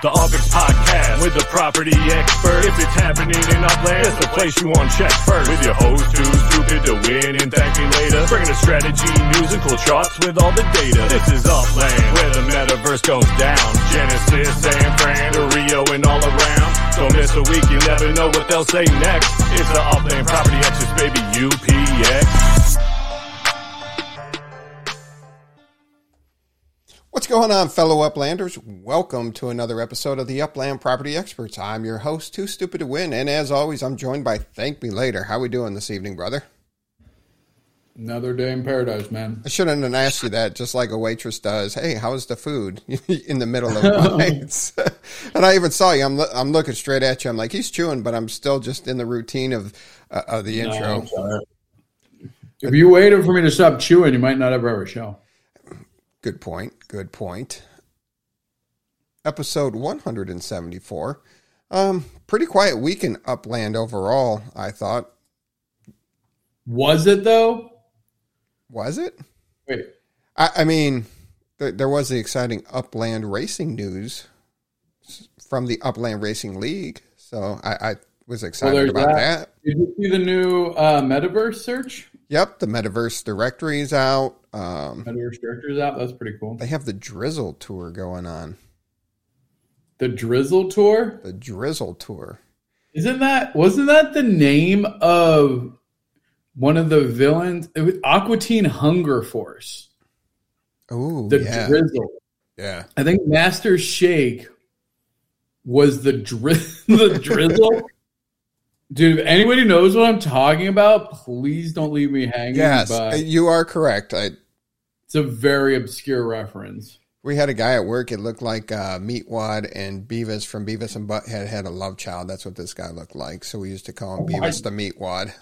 The Upix Podcast with the property expert. If it's happening in Upland, it's the place you want to check first. With your host too stupid to win and thank me later. Bringing the strategy, news, and cool charts with all the data. This is Upland, where the metaverse goes down. Genesis, San Fran, to Rio, and all around. Don't miss a week, you never know what they'll say next. It's the Upland Property Experts, baby, UPX. Going on, fellow Uplanders? Welcome to another episode of the Upland Property Experts. I'm your host, Too Stupid to Win, and as always, I'm joined by Thank Me Later. How we doing this evening, brother? Another day in paradise, man. I shouldn't have asked you that, just like a waitress does. Hey, how's the food in the middle of bites? and I even saw you. I'm lo- I'm looking straight at you. I'm like, he's chewing, but I'm still just in the routine of uh, of the intro. If you waited for me to stop chewing, you might not ever have a show. Good point. Good point. Episode 174. Um, pretty quiet week in Upland overall, I thought. Was it though? Was it? Wait, I, I mean, th- there was the exciting Upland racing news from the Upland Racing League. So I, I was excited there's about that. that. did you see the new uh, metaverse search? Yep, the Metaverse directory is out. Um, Metaverse directors out. That's pretty cool. they have the Drizzle tour going on. The Drizzle tour. The Drizzle tour. Isn't that wasn't that the name of one of the villains? It was Aqua Teen Hunger Force. Oh, The yeah. Drizzle. yeah. I think Master Shake was the dri- the drizzle. Dude, if anybody knows what I'm talking about, please don't leave me hanging. Yes, but you are correct. I, it's a very obscure reference. we had a guy at work. It looked like uh, Meatwad and Beavis from Beavis and Butthead had a love child. That's what this guy looked like. So we used to call him Oh Beavis the Meatwad.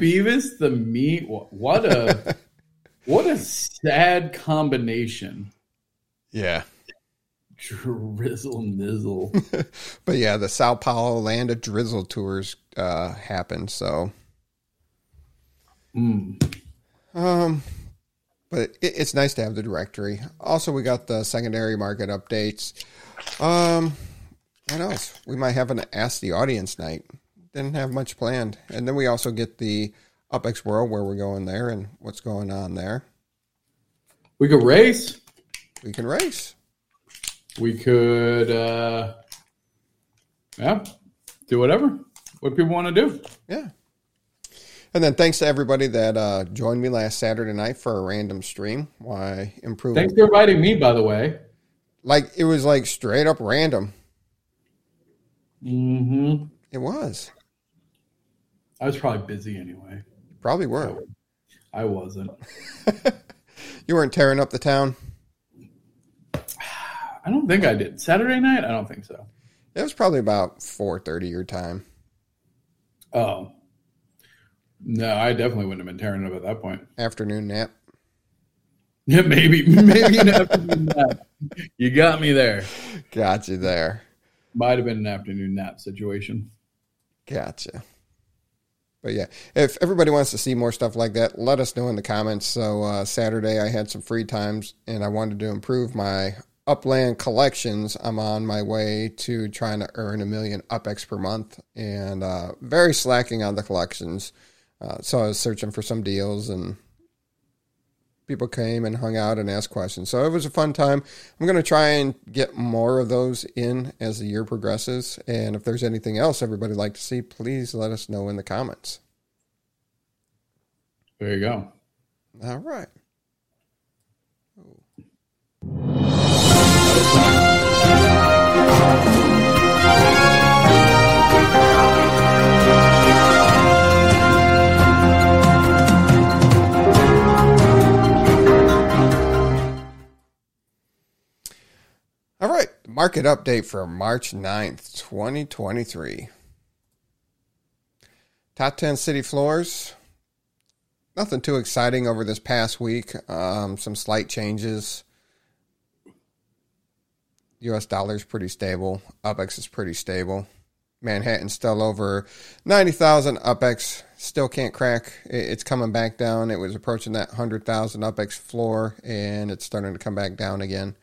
Beavis the meat. What a what a sad combination. Yeah. Drizzle nizzle. But yeah, the Sao Paulo Land of Drizzle tours uh, happened. So, Mm. um, but it, it's nice to have the directory. Also, we got the secondary market updates. Um, what else? We might have an Ask the Audience night. Didn't have much planned. And then we also get the UpX World where we're going there and what's going on there. We could race. We can race. We could uh yeah, do whatever. What people want to do. Yeah. And then thanks to everybody that uh, joined me last Saturday night for a random stream. Why improve? Thanks for inviting me, by the way. Like it was like straight up random. Mm-hmm. It was. I was probably busy anyway. Probably were. I wasn't. You weren't tearing up the town. I don't think I did. Saturday night? I don't think so. It was probably about four thirty your time. Oh. No, I definitely wouldn't have been tearing up at that point. Afternoon nap. Yeah, maybe. Maybe an afternoon nap. You got me there. Got you there. Might have been an afternoon nap situation. Gotcha. But yeah, if everybody wants to see more stuff like that, let us know in the comments. So uh, Saturday I had some free times and I wanted to improve my upland collections. I'm on my way to trying to earn a million UpX per month and uh, very slacking on the collections. Uh, so I was searching for some deals and people came and hung out and asked questions. So it was a fun time. I'm going to try and get more of those in as the year progresses. And if there's anything else everybody like to see, please let us know in the comments. There you go. All right. Market update for March 9th, 2023. Top 10 city floors. Nothing too exciting over this past week. Um, some slight changes. US dollar's pretty stable. UPX is pretty stable. Manhattan still over 90,000. UPX still can't crack. It's coming back down. It was approaching that 100,000 UPX floor and it's starting to come back down again.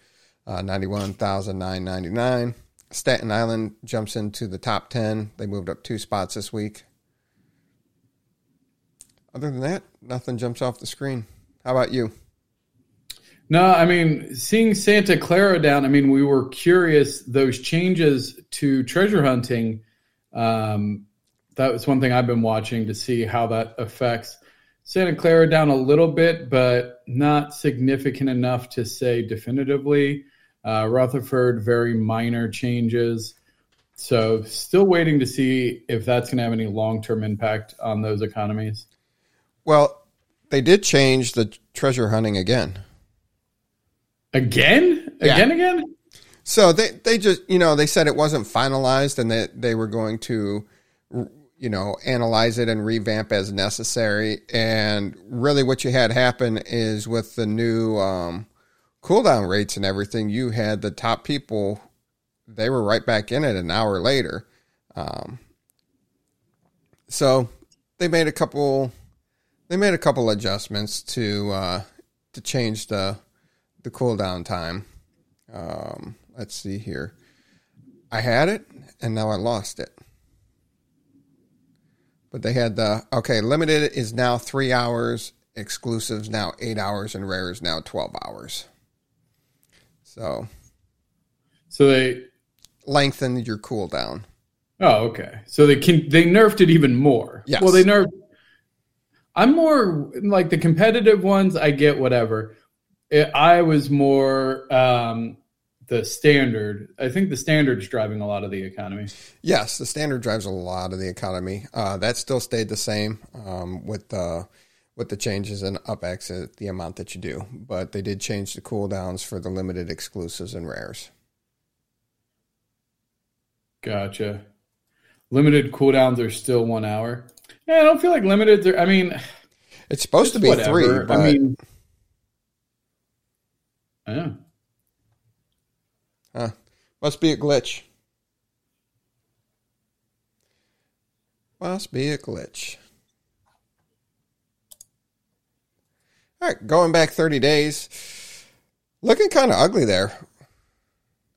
Uh, 91,999. Staten Island jumps into the top 10. They moved up two spots this week. Other than that, nothing jumps off the screen. How about you? No, I mean, seeing Santa Clara down, I mean, we were curious those changes to treasure hunting. Um, that was one thing I've been watching to see how that affects Santa Clara down a little bit, but not significant enough to say definitively. Uh, Rutherford, very minor changes. So, still waiting to see if that's going to have any long term impact on those economies. Well, they did change the treasure hunting again. Again? Again, yeah. again? So they, they just, you know, they said it wasn't finalized and that they were going to, you know, analyze it and revamp as necessary. And really what you had happen is with the new um, cooldown rates and everything, you had the top people, they were right back in it an hour later. Um, so they made a couple they made a couple adjustments to uh, to change the the cooldown time. Um, let's see here. I had it and now I lost it. But they had the okay, limited is now three hours, exclusives now eight hours, and rare is now twelve hours. So So they lengthened your cooldown. Oh, okay. So they can they nerfed it even more. Yes. Well they nerfed I'm more like the competitive ones. I get whatever. It, I was more um, the standard. I think the standard's driving a lot of the economy. Yes, the standard drives a lot of the economy. Uh, that still stayed the same um, with the with the changes in up exit, the amount that you do, but they did change the cooldowns for the limited exclusives and rares. Gotcha. Limited cooldowns are still one hour. Yeah, I don't feel like limited. I mean, it's supposed to be whatever. three. But... I mean, yeah. Huh. Must be a glitch. Must be a glitch. All right, going back 30 days. Looking kind of ugly there.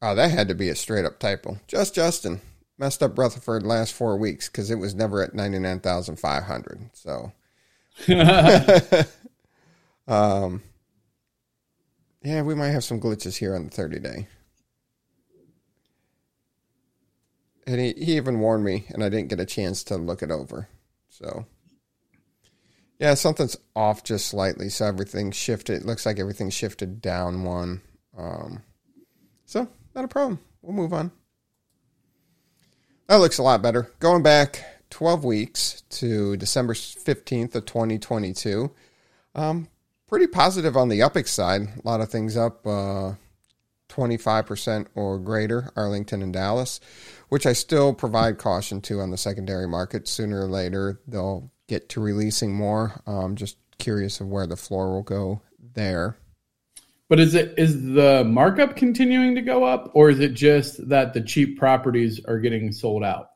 Oh, that had to be a straight up typo. Just Justin messed up Rutherford last four weeks because it was never at 99,500. So, um, yeah, we might have some glitches here on the 30 day. And he, he even warned me, and I didn't get a chance to look it over. So, yeah, something's off just slightly. So everything shifted. Looks like everything shifted down one. Um, so, not a problem. We'll move on. That looks a lot better. Going back 12 weeks to December 15th of 2022. Um, pretty positive on the UPX side. A lot of things up uh, 25% or greater, Arlington and Dallas, which I still provide caution to on the secondary market. Sooner or later, they'll get to releasing more. Um, just curious of where the floor will go there. But is it is the markup continuing to go up, or is it just that the cheap properties are getting sold out?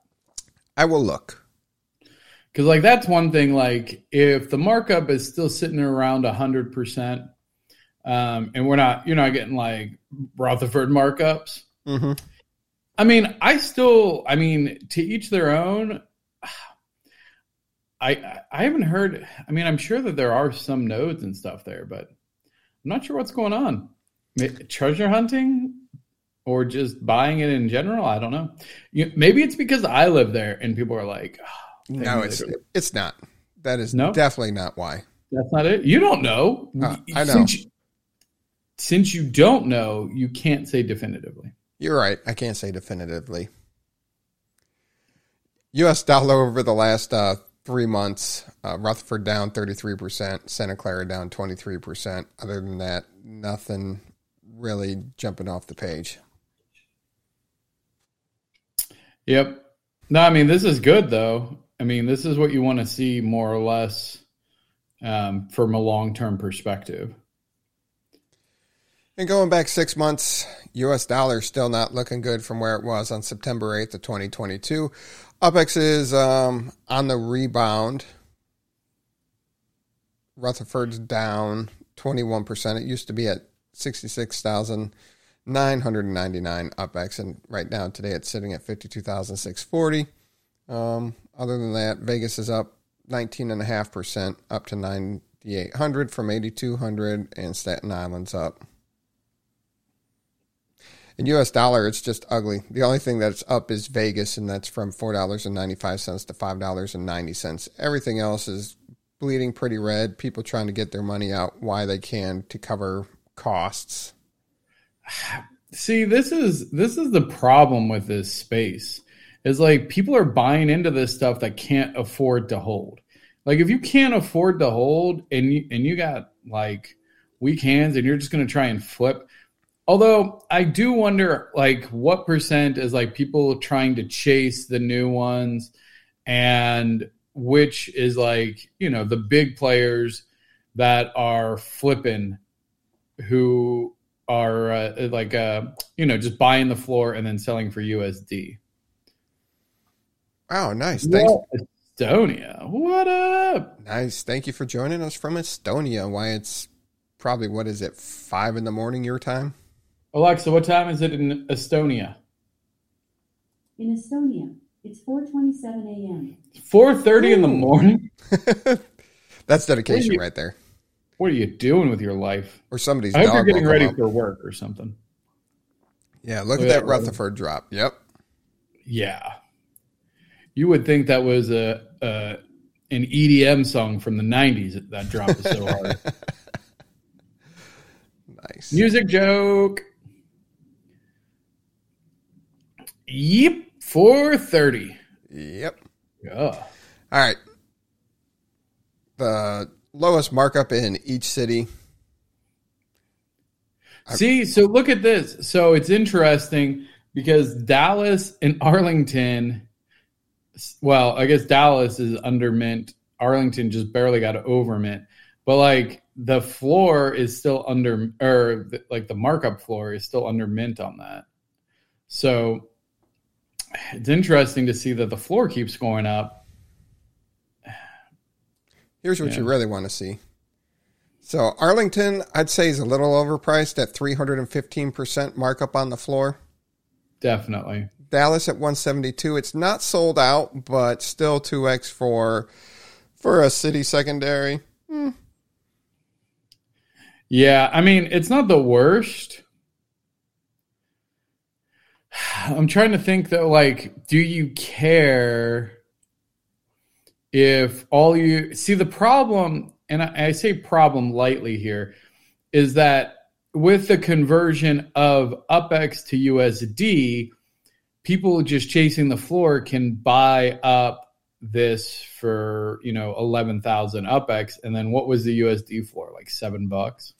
I will look. Because like that's one thing. Like if the markup is still sitting around hundred percent, um, and we're not, you're not getting like Rutherford markups. Mm-hmm. I mean, I still, I mean, to each their own. I I haven't heard. I mean, I'm sure that there are some nodes and stuff there, but I'm not sure what's going on. Treasure hunting or just buying it in general? I don't know. Maybe it's because I live there and people are like, oh, no, it's it's not. That is no? definitely not why. That's not it. You don't know. Uh, I know. Since you, since you don't know, you can't say definitively. You're right. I can't say definitively. U.S. dollar over the last uh, three months. Uh, Rutherford down 33%, Santa Clara down 23%. Other than that, nothing really jumping off the page. Yep. No, I mean, this is good, though. I mean, this is what you want to see more or less um, from a long term perspective. And going back six months, U.S. dollar still not looking good from where it was on September 8th of 2022. UPX is um, on the rebound. Rutherford's down 21%. It used to be at 66,000 999 UpX, and right now today it's sitting at 52,640. Um, other than that, Vegas is up 19.5% up to 9,800 from 8,200, and Staten Island's up. In US dollar, it's just ugly. The only thing that's up is Vegas, and that's from $4.95 to $5.90. Everything else is bleeding pretty red. People trying to get their money out why they can to cover costs. See, this is this is the problem with this space. Is like people are buying into this stuff that can't afford to hold. Like if you can't afford to hold and you, and you got like weak hands and you're just going to try and flip. Although I do wonder like what percent is like people trying to chase the new ones and which is like, you know, the big players that are flipping who are uh, like uh, you know just buying the floor and then selling for USD. Oh, nice! Thanks. Estonia, what up? Nice. Thank you for joining us from Estonia. Why it's probably what is it five in the morning your time? Alexa, what time is it in Estonia? In Estonia, it's 4:27 a.m. 4:30 in the morning. That's dedication right there. What are you doing with your life? Or somebody's. I hope you're getting ready up. for work or something. Yeah, look, look at that Rutherford drop. Yep. Yeah, you would think that was a, a an EDM song from the '90s. That drop is so hard. nice music joke. Yep, four thirty. Yep. Yeah. All right. The lowest markup in each city. See, so look at this. So it's interesting because Dallas and Arlington, well, I guess Dallas is under mint. Arlington just barely got over mint. But like the floor is still under, or like the markup floor is still under mint on that. So it's interesting to see that the floor keeps going up Here's what yeah. you really want to see. So Arlington, I'd say is a little overpriced at 315% markup on the floor. Definitely. Dallas at 172. It's not sold out, but still 2x for for a city secondary. Hmm. Yeah, I mean, it's not the worst. I'm trying to think though like do you care if all you see the problem, and I, I say problem lightly here, is that with the conversion of UpX to USD, people just chasing the floor can buy up this for you know 11,000 UpX and then what was the USD floor like 7 bucks?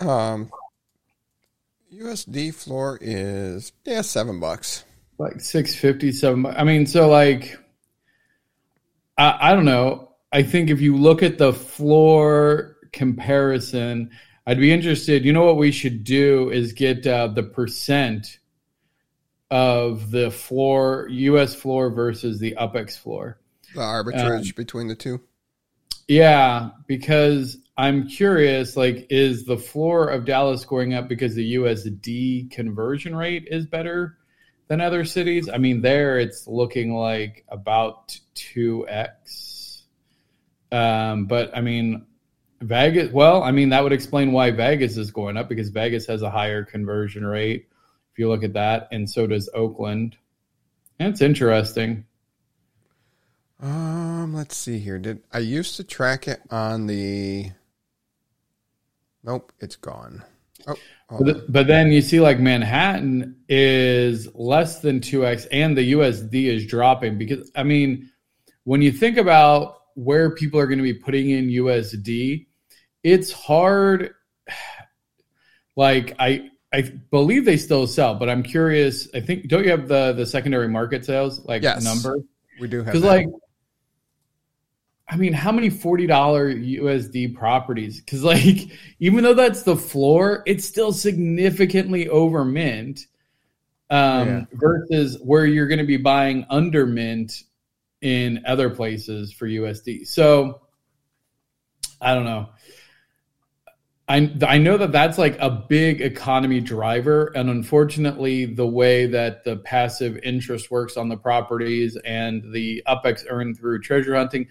Um USD floor is yeah 7 bucks like 650 7 bucks. I mean so like I, I don't know. I think if you look at the floor comparison, I'd be interested. You know what we should do is get uh, the percent of the floor, U.S. floor versus the UPEX floor. The arbitrage um, between the two. Yeah, because I'm curious. Like, is the floor of Dallas going up because the USD conversion rate is better than other cities. I mean, there it's looking like about 2x. Um, but I mean, Vegas, well, I mean, that would explain why Vegas is going up because Vegas has a higher conversion rate. If you look at that, and so does Oakland. That's interesting. Um, let's see here. Did I used to track it on the Nope, it's gone. Oh, but, but, then you see like Manhattan is less than 2x and the USD is dropping because I mean when you think about where people are going to be putting in USD it's hard like I I believe they still sell but I'm curious I think don't you have the the secondary market sales like yes, number? We do have cuz like I mean, how many $40 USD properties? Because, like, even though that's the floor, it's still significantly over mint um, yeah. versus where you're going to be buying under mint in other places for USD. So, I don't know. I I know that that's like a big economy driver, and unfortunately, the way that the passive interest works on the properties and the upex earned through treasure hunting,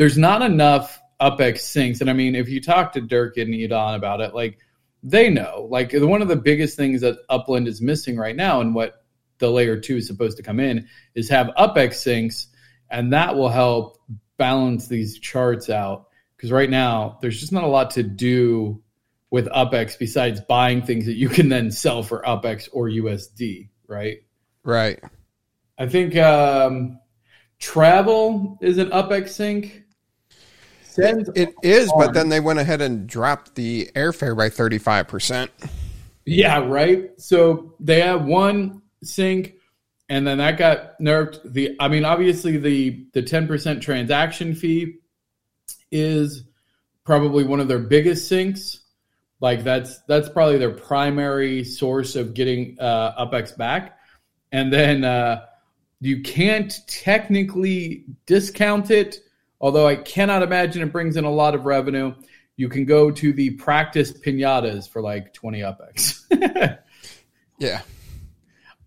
there's not enough UPX sinks. And I mean, if you talk to Dirk and Idan about it, like they know, like one of the biggest things that Upland is missing right now, and what the layer two is supposed to come in, is have UPX sinks, and that will help balance these charts out. Because right now, there's just not a lot to do with UpX besides buying things that you can then sell for UpX or USD, right? Right. I think um, travel is an UpX sink. Send it is, but then they went ahead and dropped the airfare by 35%. Yeah, right. So they have one sink and then that got nerfed. The I mean, obviously the the 10% transaction fee is probably one of their biggest sinks like that's that's probably their primary source of getting uh, UpX back, and then uh, you can't technically discount it. Although I cannot imagine it brings in a lot of revenue. You can go to the practice pinatas for like twenty UpX. yeah.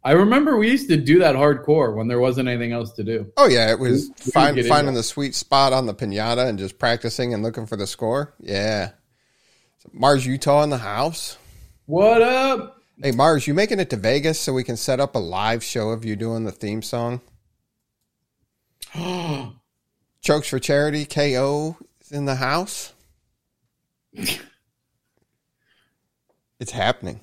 I remember we used to do that hardcore when there wasn't anything else to do. Oh yeah, it was we, find, we finding the sweet spot on the pinata and just practicing and looking for the score. Yeah. Mars Utah in the house. What up? Hey Mars, you making it to Vegas so we can set up a live show of you doing the theme song? Chokes for Charity KO is in the house. it's happening.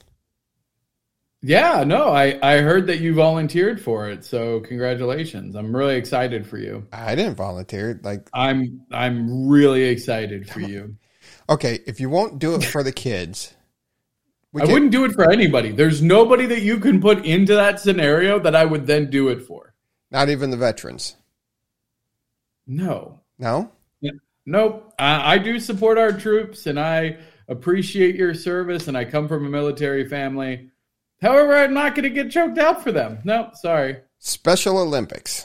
Yeah, no, I, I heard that you volunteered for it, so congratulations. I'm really excited for you. I didn't volunteer. Like I'm I'm really excited for you. Okay, if you won't do it for the kids, I can, wouldn't do it for anybody. There's nobody that you can put into that scenario that I would then do it for. Not even the veterans. No. No. Nope. I, I do support our troops, and I appreciate your service, and I come from a military family. However, I'm not going to get choked out for them. No, sorry. Special Olympics.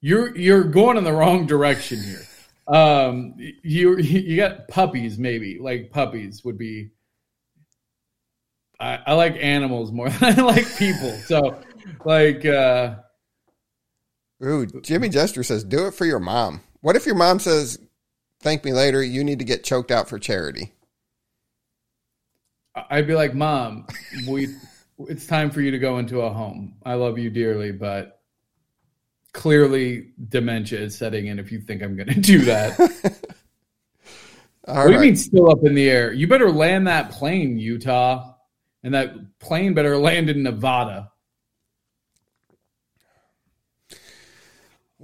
You're you're going in the wrong direction here. Um, you you got puppies, maybe like puppies would be. I, I like animals more than I like people. So, like, uh, ooh, Jimmy Jester says, "Do it for your mom." What if your mom says, "Thank me later"? You need to get choked out for charity. I'd be like, "Mom, we, it's time for you to go into a home. I love you dearly, but clearly dementia is setting in if you think I'm going to do that. what right. do you mean still up in the air? You better land that plane, Utah. And that plane better land in Nevada.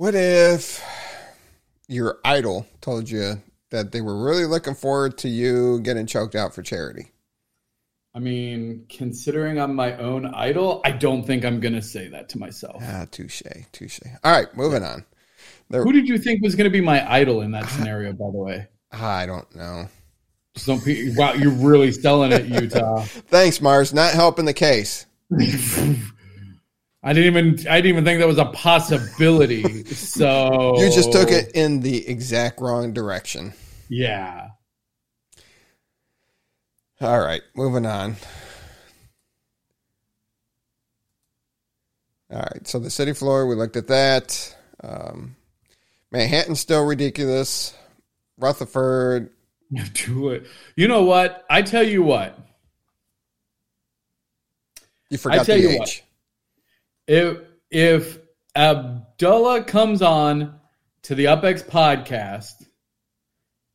What if your idol told you that they were really looking forward to you getting choked out for charity? I mean, considering I'm my own idol, I don't think I'm going to say that to myself. Ah, touche, touche. All right, moving on. There, Who did you think was going to be my idol in that scenario? By the way, I don't know. Some people, wow, you're really selling it, Utah. Thanks, Mars. Not helping the case. I didn't even I didn't even think that was a possibility. So you just took it in the exact wrong direction. Yeah. All right, moving on. All right, so the city floor, we looked at that. Um, Manhattan's still ridiculous. Rutherford. Do it. You know what? I tell you what. You forgot I tell the you age. What. If if Abdullah comes on to the UpX podcast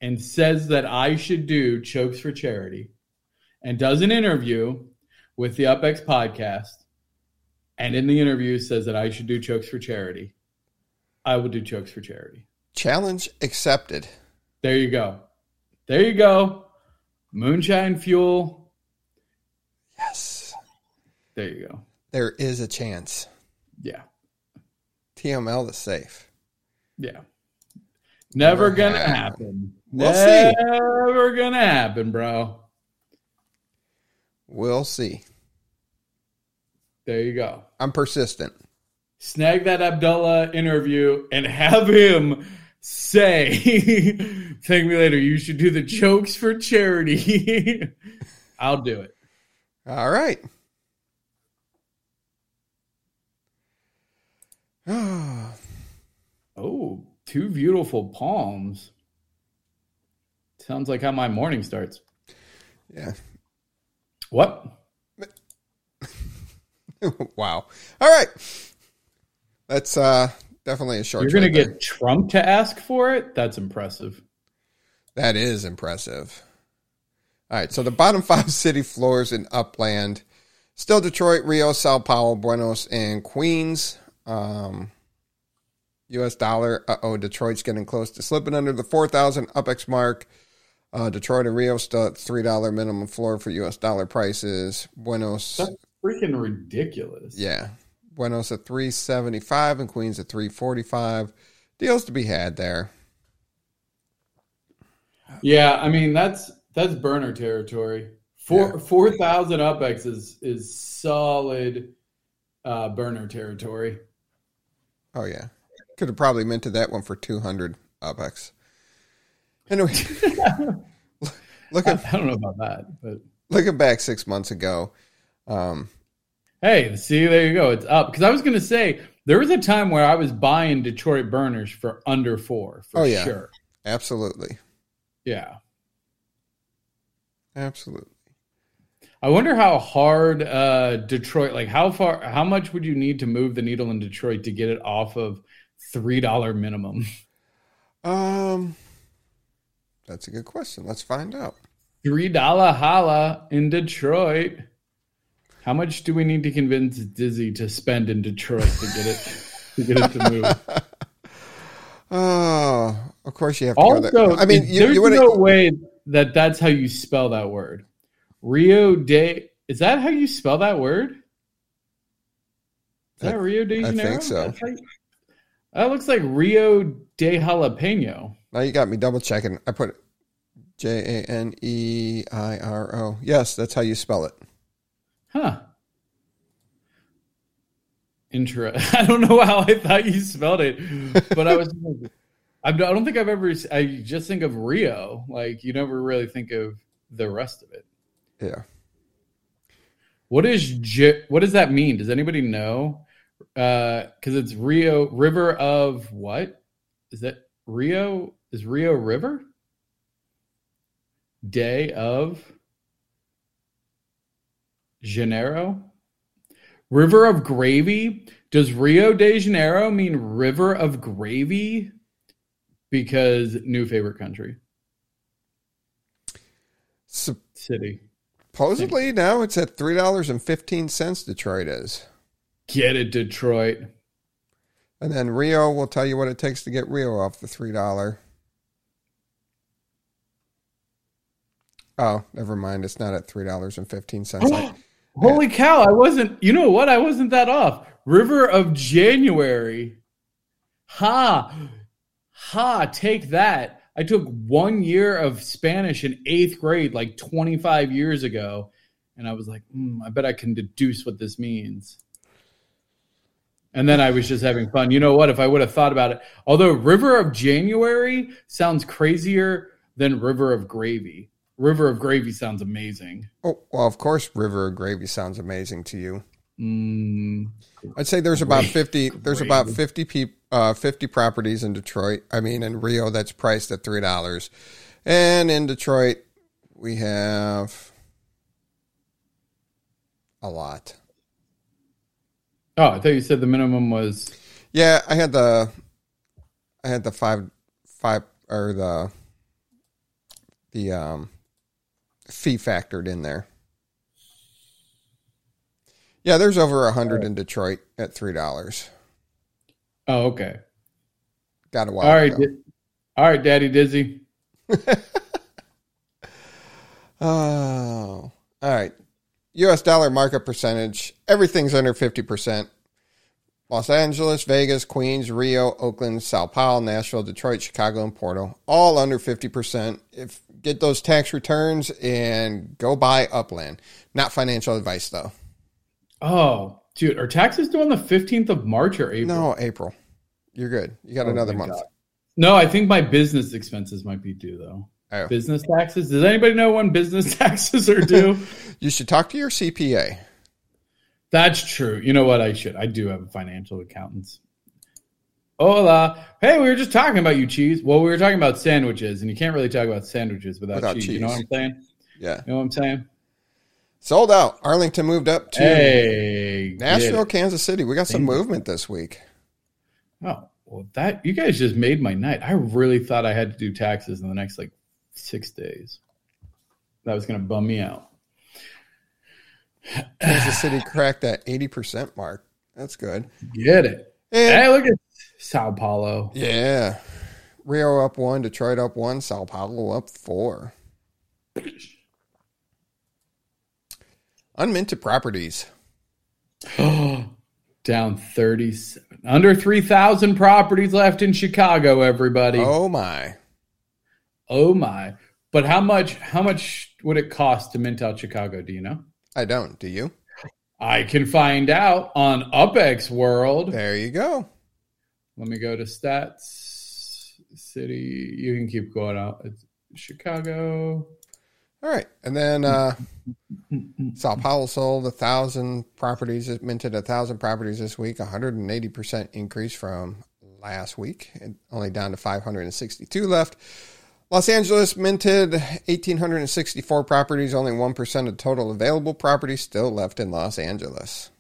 and says that I should do chokes for charity, and does an interview with the UpX podcast, and in the interview says that I should do chokes for charity, I will do chokes for charity. Challenge accepted. There you go. There you go. Moonshine fuel. Yes. There you go. There is a chance. Yeah. TML is safe. Yeah. Never, Never gonna happen. happen. We'll Never see. gonna happen, bro. We'll see. There you go. I'm persistent. Snag that Abdullah interview and have him say, thank me later. You should do the jokes for charity. I'll do it. All right. Oh, two beautiful palms. Sounds like how my morning starts. yeah. What? wow. All right. That's uh definitely a short. You're going to trade there. get Trump to ask for it? That's impressive. That is impressive. All right, so the bottom five city floors in Upland, still Detroit, Rio, Sao Paulo, Buenos, and Queens. Um, U.S. dollar. Uh oh, Detroit's getting close to slipping under the four thousand UPEX mark. Uh, Detroit and Rio still at three dollar minimum floor for U.S. dollar prices. Buenos, That's freaking ridiculous. yeah, Buenos at three seventy five and Queens at three forty five. Deals to be had there. Yeah, I mean that's that's burner territory. Four Yeah. four thousand upex is is solid uh, burner territory. Oh yeah, could have probably minted that one for two hundred UPEX. Anyway, I, looking I don't know about that, but looking back six months ago, um, hey, see there you go, it's up. Because I was gonna say there was a time where I was buying Detroit burners for under four for Oh, yeah. sure. absolutely, Yeah. absolutely. I wonder how hard uh, Detroit, like how far, how much would you need to move the needle in Detroit to get it off of three dollar minimum? Um, that's a good question. Let's find out. Three dollar holla in Detroit. How much do we need to convince Dizzy to spend in Detroit to get it to get it to move? Oh, of course you have to go Also. I mean, you, there's you no way that that's how you spell that word. Rio de is that how you spell that word? Is that I- Rio de Janeiro? I think so. That looks like Rio de Jalapeno. now you got me double checking. I put J A N E I R O. Yes, that's how you spell it. Huh. Intra. I don't know how I thought you spelled it, but I was. I don't think I've ever. I just think of Rio. Like you never really think of the rest of it. Yeah. What is J- what does that mean? Does anybody know? Uh, because it's Rio River of what? Is that Rio? Is Rio River? Day of Janeiro? River of Gravy? Does Rio de Janeiro mean River of Gravy? Because new favorite country city. Supposedly now it's at three dollars and fifteen cents. Detroit is, Get it, Detroit. and then Rio will tell you what it takes to get Rio off the three dollar. Oh, never mind. It's not at three dollars and fifteen cents. Oh, holy cow, I wasn't, you know what? I wasn't that off. River of January. Ha. Ha, take that. I took one year of Spanish in eighth grade, like 25 years ago. And I was like, hmm, I bet I can deduce what this means. And then I was just having fun. You know what? If I would have thought about it, although River of January sounds crazier than River of Gravy. River of Gravy sounds amazing. Oh well, of course, River of Gravy sounds amazing to you. Mm, I'd say there's about Great. fifty. There's about fifty peop, uh, fifty properties in Detroit. I mean, in Rio, that's priced at three dollars, and in Detroit, we have a lot. Oh, I thought you said the minimum was. Yeah, I had the, I had the five, five or the, the um, fee factored in there. Yeah, there's over a hundred in Detroit at three dollars. Oh, okay. Got a while. All right, di- all right, Daddy Dizzy. Oh, all right. U.S. dollar market percentage. Everything's under fifty percent. Los Angeles, Vegas, Queens, Rio, Oakland, Sao Paulo, Nashville, Detroit, Chicago, and Porto, all under fifty percent. If get those tax returns and go buy Upland. Not financial advice though. Oh, dude, are taxes due on the fifteenth of March or April? No, April. You're good. You got Oh, another month. God. No, I think my business expenses might be due though. Oh. Business taxes. Does anybody know when business taxes are due? You should talk to your CPA. That's true. You know what? I should. I do have a financial accountants. Hola. Hey, we were just talking about you, cheese. Well, we were talking about sandwiches, and you can't really talk about sandwiches without, Without cheese. You know what. I'm saying? Yeah. You know what I'm saying? Sold out. Arlington moved up to Hey, Nashville. Kansas City. We got some movement this week. Oh, well, that you guys just made my night. I really thought I had to do taxes in the next like six days. That was going to bum me out. Kansas City cracked that 80% mark. That's good. Get it? And Hey, look at Sao Paulo. yeah. Rio up one, Detroit up one, Sao Paulo up four. Unminted properties. Down 37. Under 3,000 properties left in Chicago, everybody. Oh. My. Oh my. But how much how much would it cost to mint out Chicago, do you know? I don't. Do you? I can find out on UpX World. There you go. Let me go to stats city. You can keep going out. It's Chicago. All right. And then uh Mm-hmm. Sao Paulo sold a thousand properties. It minted a thousand properties this week, 180% increase from last week, and only down to 562 left. Los Angeles minted 1,864 properties, only 1% of total available properties still left in Los Angeles.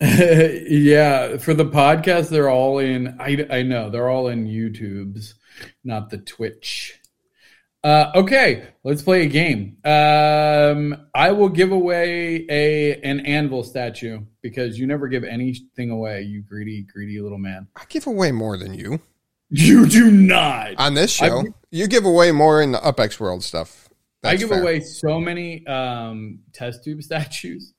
yeah, for the podcast, they're all in. I I know they're all in YouTube's, not the Twitch. Uh, okay, let's play a game. Um, I will give away a an anvil statue because you never give anything away. You greedy, greedy little man. I give away more than you You do not. on this show. I- you give away more in the UpX World stuff. I give fair. away so many um, test tube statues.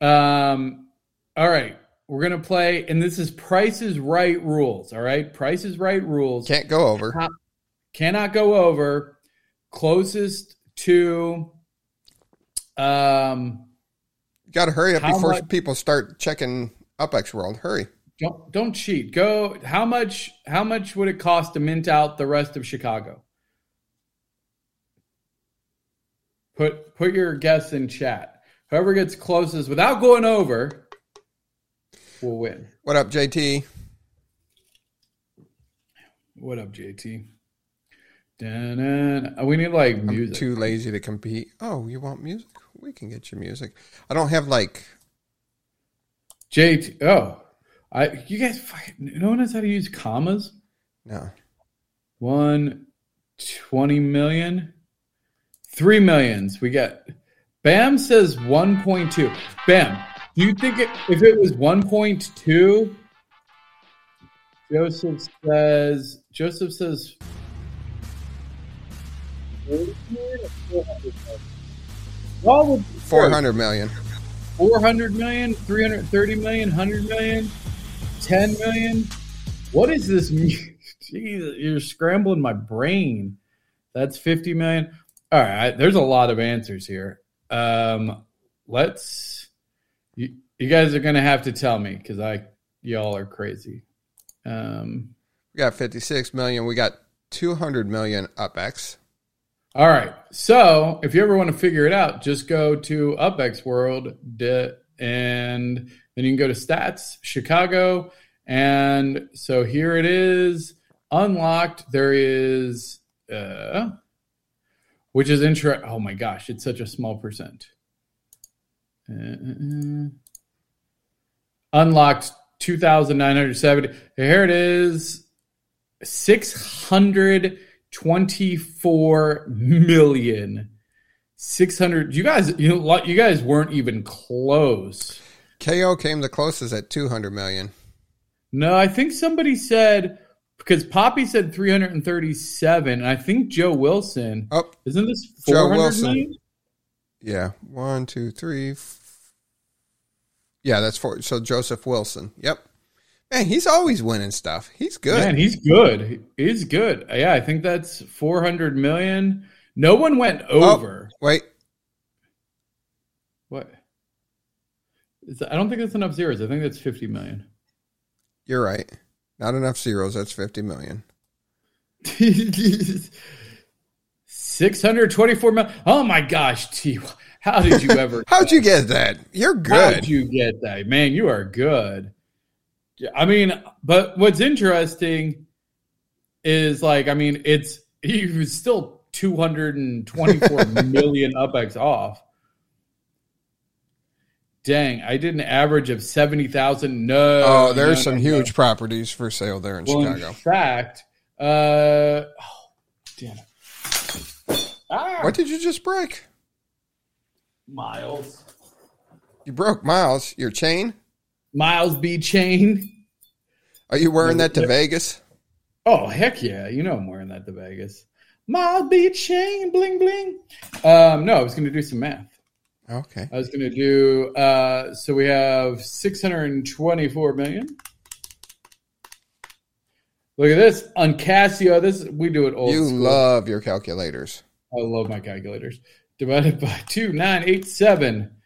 Um, all right, we're gonna play, and this is Price is Right rules. All right, Price is Right rules. Can't go over. Cannot go over. Closest to um, Got to hurry up before much- people start checking UpX World. Hurry. don't don't cheat. Go. How much? How much would it cost to mint out the rest of Chicago? Put put your guess in chat. Whoever gets closest without going over will win. What up, JT? What up, JT? Dun-dun. We need like music. I'm too lazy to compete. Oh, you want music? We can get you music. I don't have like JT. Oh, I. You guys. fucking- No one knows how to use commas. no. One, 20 million, three millions. We got Bam says 1.2. Bam, do you think it, if it was 1.2, Joseph says, Joseph says, what would Four hundred million. 400 million, 330 million, 100 million, 10 million. What is this? Jesus, you're scrambling my brain. That's 50 million. All right, there's a lot of answers here. Um, let's. You, you guys are gonna have to tell me because I y'all are crazy. Um, We got fifty six million. We got two hundred million UpX. All right. So if you ever want to figure it out, just go to UpX World and then you can go to stats, Chicago. And so here it is unlocked. There is, uh, which is interesting. Oh my gosh, it's such a small percent. Uh, unlocked 2,970. Here it is 624 million. 600 you guys you know you guys weren't even close KO came the closest at two hundred million. no i think somebody said because poppy said 337 and i think joe wilson Oh, isn't this Joe Wilson. million? yeah. One, two, three. F- yeah, that's four. So Joseph Wilson. Yep. Man, he's always winning stuff. He's good. Man, he's good. He's good. Yeah, I think that's 400 million. No one went oh, over. Wait, What? Is that- I don't think that's enough zeros. I think that's 50 million. You're right. Not enough zeros. That's 50 million. 624 million. Oh my gosh, T. How did you ever? How'd you get that? You're good. How'd you get that? Man, you are good. Yeah, I mean, but what's interesting is like, I mean, it's he was still 224 million UPX off. Dang, I did an average of 70,000. No. oh, there's no, some no, huge no. properties for sale there in Well, in Chicago. fact, uh, oh, damn it. Ah, What did you just break? Miles. You broke Miles, your chain? Miles B. Chain. Are you wearing that to Vegas? Oh heck yeah! You know I'm wearing that to Vegas. Miles B chain bling bling. Um, no, I was going to do some math. Okay. I was going to do. Uh, so we have 624 million. Look at this on Casio. This we do it old You school. love your calculators. I love my calculators. Divided by two nine eight seven.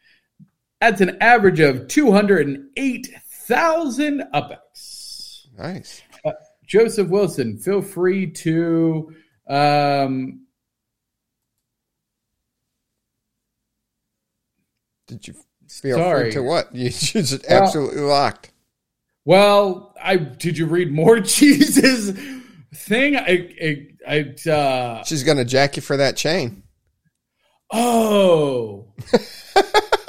That's an average of two hundred and eight thousand upex. Nice. Joseph Wilson, feel free to um, Did you feel Sorry. free to what? You just Well- absolutely locked. well, I did you read more Jesus thing? I I, I uh, She's gonna jack you for that chain. oh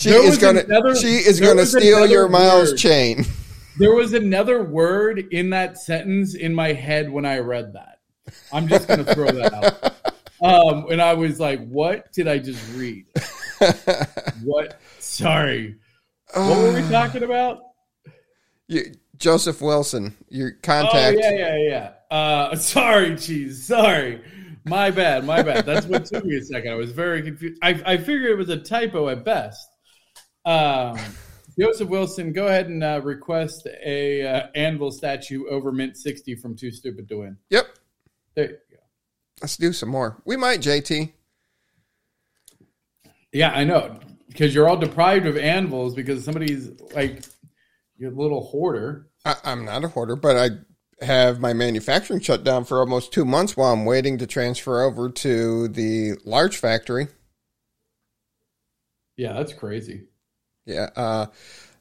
She There is gonna another- she is gonna steal your Miles chain. there was another word in that sentence in my head when I read that. I'm just gonna throw that out. Um, and I was like, "What did I just read? What? Sorry, what were we talking about?" You, Joseph Wilson, your contact. Oh yeah, yeah, yeah. Uh, sorry, cheese. Sorry, my bad, my bad. That's what took me a second. I was very confused. I, I figured it was a typo at best. Um, Joseph Wilson, go ahead and uh, request a uh, anvil statue over mint sixty from Too Stupid to Win. Yep. There you go. Let's do some more. We might, JT. Yeah, I know because you're all deprived of anvils because somebody's like your little hoarder. I, I'm not a hoarder, but I have my manufacturing shut down for almost two months while I'm waiting to transfer over to the large factory. Yeah, that's crazy. Yeah, uh,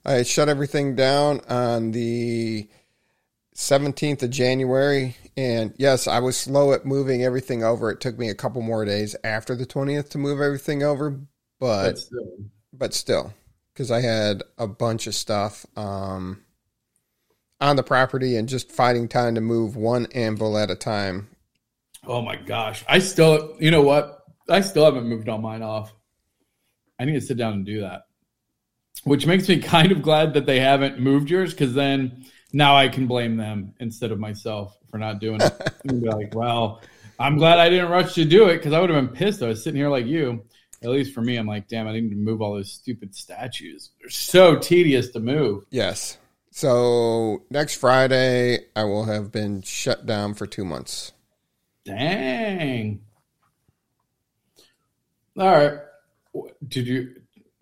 I shut everything down on the 17th of January. And yes, I was slow at moving everything over. It took me a couple more days after the 20th to move everything over, but But still, but still, because I had a bunch of stuff um, on the property and just finding time to move one anvil at a time. Oh my gosh. I still, you know what? I still haven't moved all mine off. I need to sit down and do that. Which makes me kind of glad that they haven't moved yours because then now I can blame them instead of myself for not doing it. and be like, well, I'm glad I didn't rush to do it because I would have been pissed. I was sitting here like you. At least for me, I'm like, damn, I need to move all those stupid statues. They're so tedious to move. Yes. So next Friday, I will have been shut down for two months. Dang. All right. Did you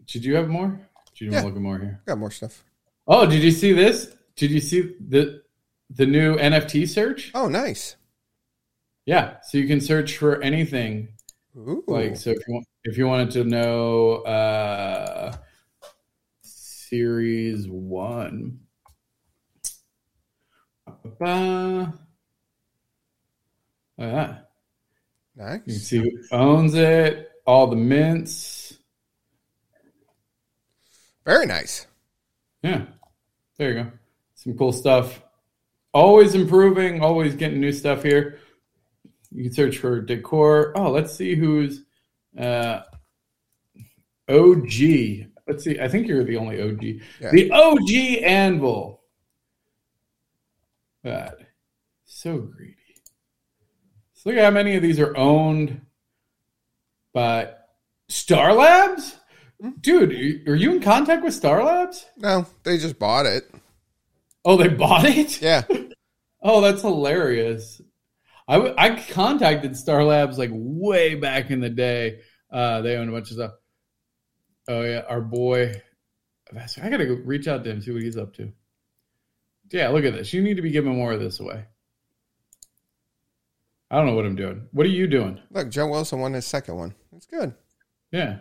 did you have more? You Yeah. want to look at more here? Got more stuff. Oh, did you see this? Did you see the the new NFT search? Oh, nice. Yeah, so you can search for anything. Ooh. Like so, if you want, if you wanted to know uh, series one, Ba-ba-ba. Look at that. You can see who owns it, all the mints. Very nice. Yeah, there you go. Some cool stuff. Always improving, always getting new stuff here. You can search for decor. Oh, let's see who's uh, OG. Let's see. I think you're the only OG. Yeah. The OG Anvil. God, so greedy. So look at how many of these are owned by Star Labs. Dude, are you in contact with Star Labs? No, they just bought it. Oh, they bought it? Yeah. Oh, that's hilarious. I, w- I contacted Star Labs like way back in the day. Uh, they own a bunch of stuff. Oh yeah, our boy. I gotta go reach out to him, see what he's up to. Yeah, look at this. You need to be giving more of this away. I don't know what I'm doing. What are you doing? Look, Joe Wilson won his second one. That's good. Yeah.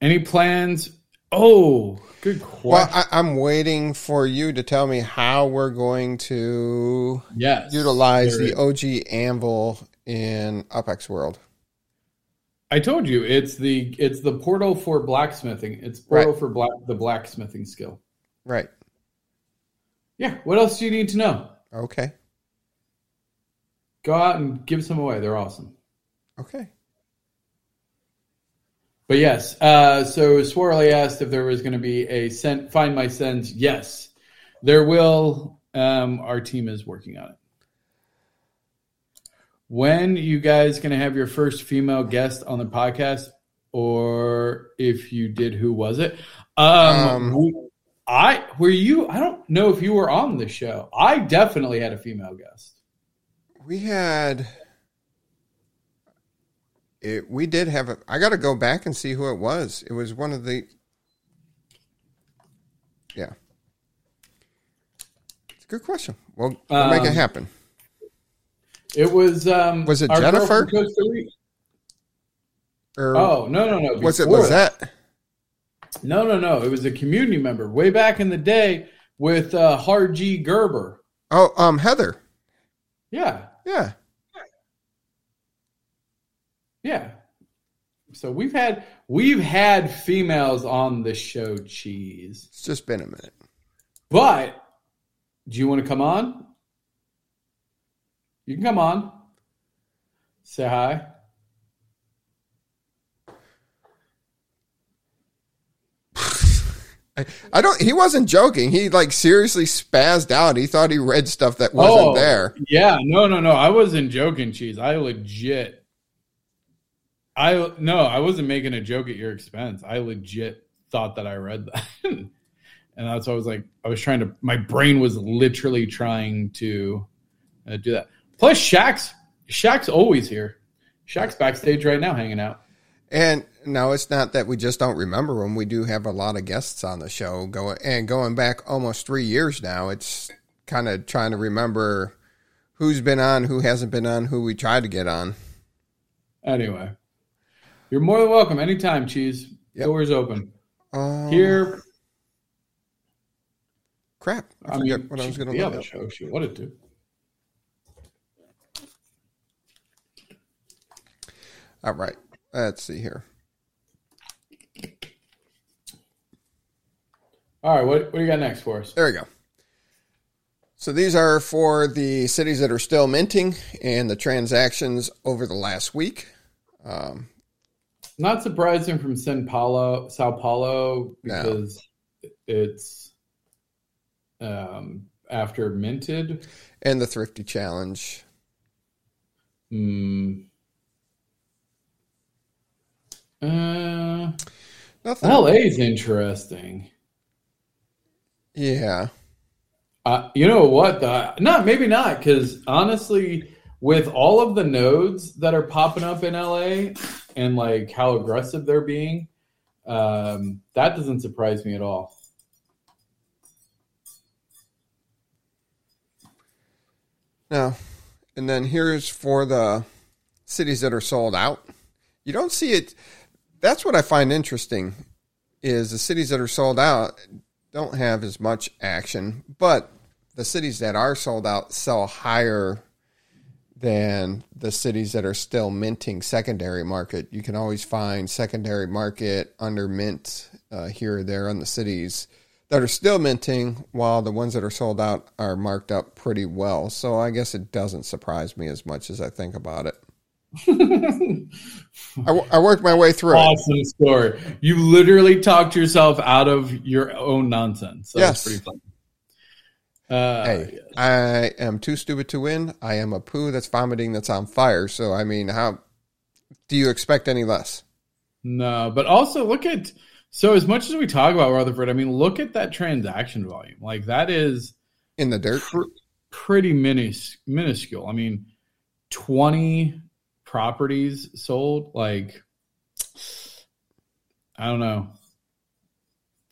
Any plans? Oh, good question. Well, I, I'm waiting for you to tell me how we're going to yes. utilize the. OG anvil in UpX World. I told you it's the it's the portal for blacksmithing. It's portal Right. for black the blacksmithing skill. Right. Yeah. What else do you need to know? Okay. Go out and give some away. They're awesome. Okay. But yes, uh, so Swirly asked if there was going to be a send, find my sends. Yes, there will. Um, our team is working on it. When you guys going to have your first female guest on the podcast, or if you did, who was it? Um, Um, I were you? I don't know if you were on the show. I definitely had a female guest. We had it. We did have a. I got to go back and see who it was. It was one of the. Yeah. It's a good question. We'll, we'll make it Um, happen. It was. Um, Was it Jennifer? from Costa Rica. Or Oh no no no! was it. Lizette? No, no, no. It was a community member way back in the day with uh, Hard G Gerber. Oh, um, Heather. Yeah, Yeah. Yeah. So we've had we've had females on the show, cheese. It's just been a minute. But do you want to come on? You can come on. Say hi. I, don't. He wasn't joking. He like seriously spazzed out. He thought he read stuff that wasn't Oh. there. Yeah, no, no, no. I wasn't joking, cheese. I legit. I no, I wasn't making a joke at your expense. I legit thought that I read that, and that's why I was like, I was trying to. My brain was literally trying to uh, do that. Plus, Shaq's Shaq's always here. Shaq's backstage right now, hanging out. And no, it's not that we just don't remember him. We do have a lot of guests on the show going and going back almost three years now. It's kind of trying to remember who's been on, who hasn't been on, who we tried to get on. Anyway, you're more than welcome anytime. Cheese Yep. doors open Um, here. crap. I, I mean, what I was going to look up. show. She wanted to. All right, let's see here. All right, what what do you got next for us? There we go. So these are for the cities that are still minting and the transactions over the last week. Um, Not surprising from Sao Paulo, Sao Paulo, No. because it's um, after minted. and the Thrifty Challenge. Hmm. Uh, Nothing. LA is interesting. Yeah. Uh, you know what? The, not maybe not because honestly, with all of the nodes that are popping up in LA and like how aggressive they're being, um, that doesn't surprise me at all. No. And then here's for the cities that are sold out. You don't see it. That's what I find interesting is the cities that are sold out don't have as much action, but the cities that are sold out sell higher than the cities that are still minting secondary market. You can always find secondary market under mint uh, here or there on the cities that are still minting, while the ones that are sold out are marked up pretty well. So I guess it doesn't surprise me as much as I think about it. I, w- I worked my way through it. awesome story. You literally talked yourself out of your own nonsense. That Yes. pretty funny. Uh, Hey, I am too stupid to win. I am a poo that's vomiting that's on fire. So I mean, how do you expect any less? No, but also look at so as much as we talk about Rutherford, I mean, look at that transaction volume. Like that is In the dirt, pr- pretty minis- minuscule. I mean, 20 properties sold. Like, I don't know.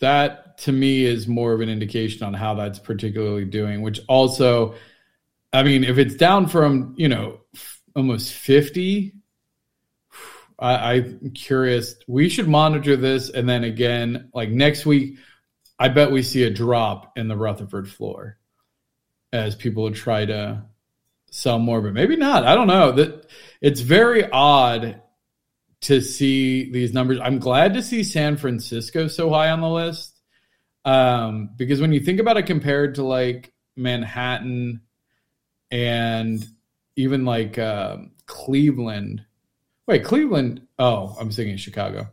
That to me is more of an indication on how that's particularly doing. Which also, I mean, if it's down from you know almost fifty, I, I'm curious. We should monitor this, and then again, like next week, I bet we see a drop in the Rutherford floor as people try to sell more, but maybe not. I don't know. That it's very odd to see these numbers. I'm glad to see San Francisco so high on the list. Um, because when you think about it compared to like Manhattan and even like uh, Cleveland, wait, Cleveland, oh, I'm thinking Chicago.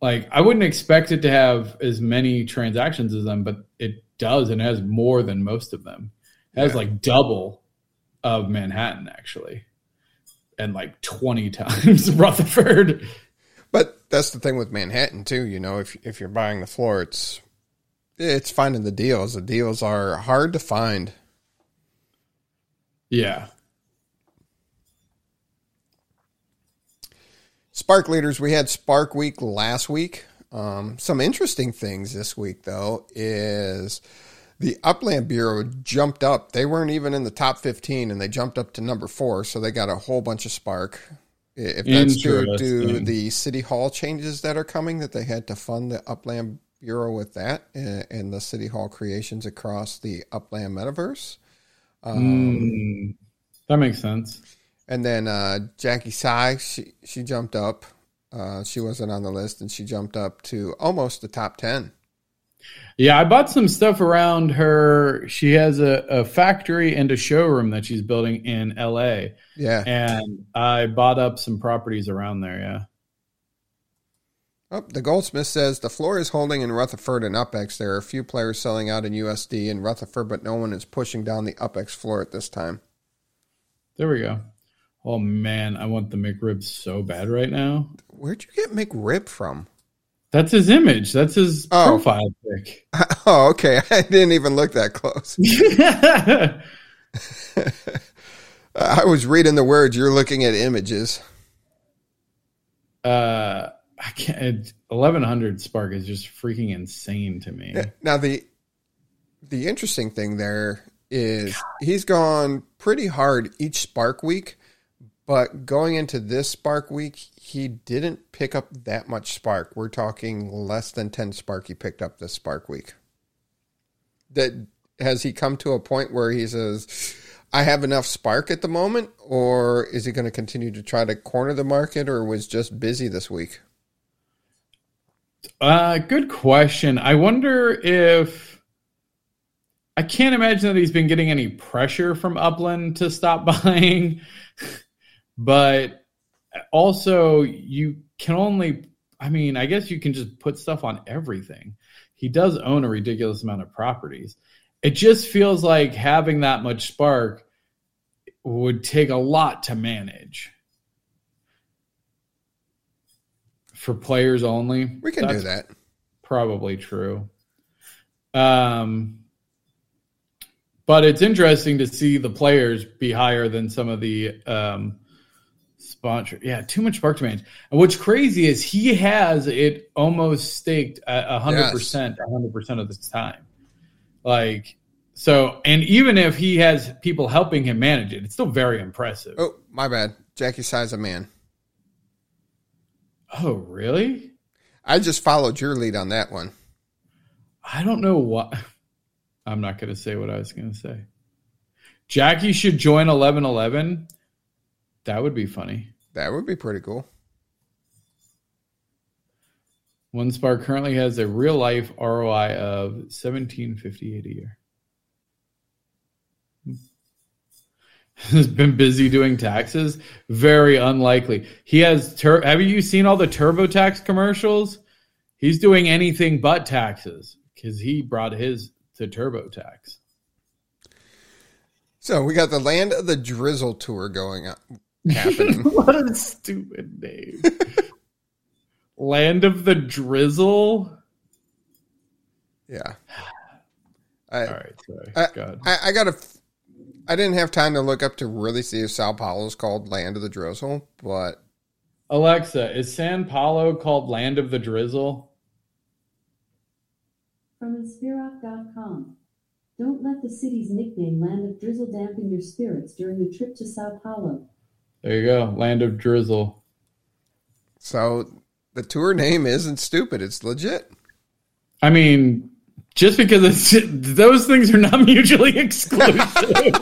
Like, I wouldn't expect it to have as many transactions as them, but it does and has more than most of them. It has Yeah. like double of Manhattan, actually, and like 20 times Rutherford. But that's the thing with Manhattan too. You know, if if you're buying the floor, it's it's finding the deals. The deals are hard to find. Yeah. Spark leaders, we had Spark Week last week. Um, some interesting things this week, though, is the Upland Bureau jumped up. They weren't even in the top 15 and they jumped up to number four. So they got a whole bunch of Spark. If that's due to the City Hall changes that are coming, that they had to fund the Upland Bureau with that and, and the City Hall creations across the Upland Metaverse. Mm, that makes sense. And then uh, Jackie Sai, she she jumped up. Uh, she wasn't on the list, and she jumped up to almost the top ten. Yeah, I bought some stuff around her. She has a, a factory and a showroom that she's building in LA. Yeah. And I bought up some properties around there. Yeah. Oh, the Goldsmith says the floor is holding in Rutherford and UpX. There are a few players selling out in USD in Rutherford, but no one is pushing down the UpX floor at this time. There we go. Oh, man. I want the McRib so bad right now. Where'd you get McRib from? That's his image. That's his Oh. profile pic. Oh, okay. I didn't even look that close. I was reading the words. You're looking at images. uh, I can't. Eleven hundred Spark is just freaking insane to me. Now the the interesting thing there is he's gone pretty hard each Spark week, but going into this Spark week, he didn't pick up that much Spark. We're talking less than ten Spark he picked up this Spark week. That has he come to a point where he says, "I have enough Spark at the moment," or is he going to continue to try to corner the market, or was just busy this week? Uh, good question. I wonder if I can't imagine that he's been getting any pressure from Upland to stop buying, but also you can only. I mean, I guess you can just put stuff on everything. He does own a ridiculous amount of properties. It just feels like having that much spark would take a lot to manage. For players only, We can do that. probably true. Um, but it's interesting to see the players be higher than some of the um, sponsor. Yeah, too much spark to manage. And what's crazy is he has it almost staked a hundred percent, a hundred percent of the time. Like so, and even if he has people helping him manage it, it's still very impressive. Oh, my bad. Jackie Size a man. oh really? I just followed your lead on that one. I don't know what. I'm not going to say what I was going to say. Jackie should join 1111. That would be funny. That would be pretty cool. One Spark currently has a real life ROI of 1758 a year. Has been busy doing taxes. Very unlikely. He has. Tur- have you seen all the TurboTax commercials? He's doing anything but taxes because he brought his to TurboTax. So we got the Land of the Drizzle tour going on, happening. what a stupid name. Land of the Drizzle. yeah. I, All right, sorry. I, God. I, I got to. I didn't have time to look up to really see if Sao Paulo is called Land of the Drizzle, but Alexa, is San Paulo called Land of the Drizzle? From Inspirock.com. Don't let the city's nickname Land of Drizzle dampen your spirits during your trip to Sao Paulo. There you go. Land of Drizzle. So the tour name isn't stupid. It's legit. I mean, just because it's those things are not mutually exclusive.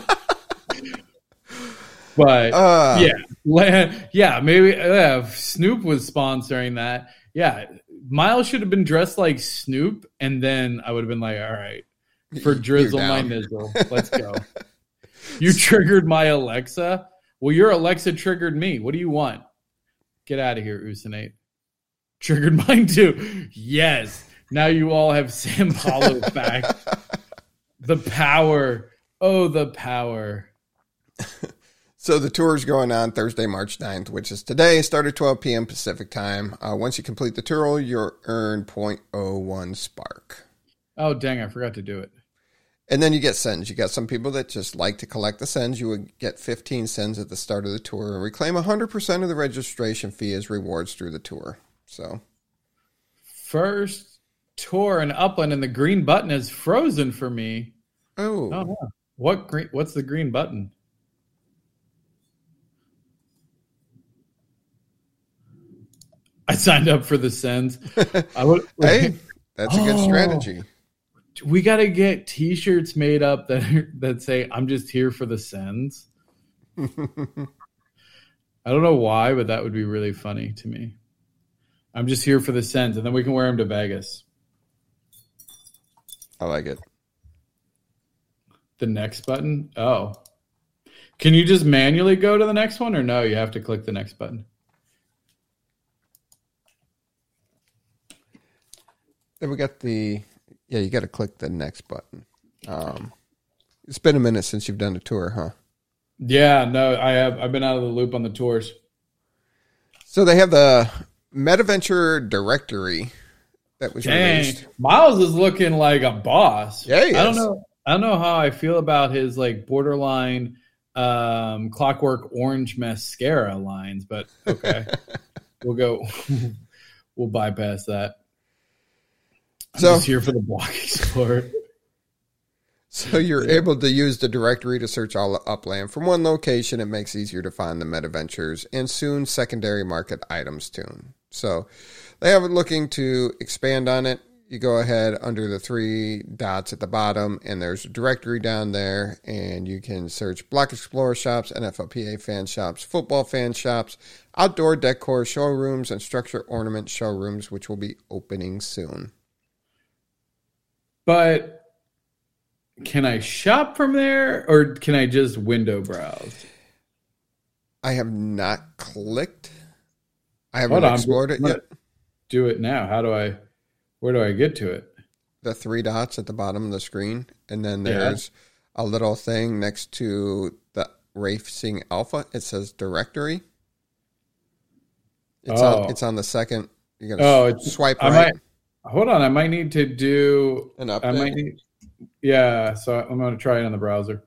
but Uh, yeah, land, yeah, maybe uh, if Snoop was sponsoring that. Yeah, Miles should have been dressed like Snoop, and then I would have been like, all right, for drizzle my nizzle, let's go. you triggered my Alexa. Well, your Alexa triggered me. What do you want? Get out of here, Usinate. Triggered mine too. Yes. Now you all have Sam Paulo back. the power. Oh, the power. So the tour is going on Thursday, March 9th, which is today. Start at 12 p.m. Pacific time. Uh, once you complete the tour, you'll earn 0.01 spark. Oh, dang, I forgot to do it. And then you get sends. You got some people that just like to collect the sends. You would get 15 sends at the start of the tour and reclaim 100% of the registration fee as rewards through the tour. So, First tour in Upland, and the green button is frozen for me. oh, Oh, no. what green? What's the green button? I signed up for the sends. I would, hey, that's a good Oh. strategy. We got to get T-shirts made up that that say "I'm just here for the sends." I don't know why, but that would be really funny to me. I'm just here for the sends, and then we can wear them to Vegas. I like it. The next button. Oh, can you just manually go to the next one, or no? You have to click the next button. Then we got the, yeah, you got to click the next button. Um, it's been a minute since you've done a tour, huh? Yeah, no, I have. I've been out of the loop on the tours. So they have the MetaVenture directory that was Dang, released. Miles is looking like a boss. Yeah, he I don't know. I don't know how I feel about his like borderline um, Clockwork Orange mascara lines, but okay, we'll go. we'll bypass that. I'm So- just here for the block explorer. So you're able to use the directory to search all of Upland from one location. It makes it easier to find the MetaVentures and soon secondary market items too. So they have it looking to expand on it. You go ahead under the three dots at the bottom, and there's a directory down there, and you can search Block Explorer shops, NFLPA fan shops, football fan shops, outdoor decor showrooms, and structure ornament showrooms, which will be opening soon. But can I shop from there, or can I just window browse? I have not clicked. I haven't Hold on, explored it yet. Do it now. How do I? Where do I get to it? The three dots at the bottom of the screen, and then Yeah. there's a little thing next to the Racing Alpha. It says directory. It's Oh. on. It's on the second. You're Oh, gonna it's- swipe I right might hold on. I might need to do. and I update. might need. Yeah, so I'm going to try it on the browser.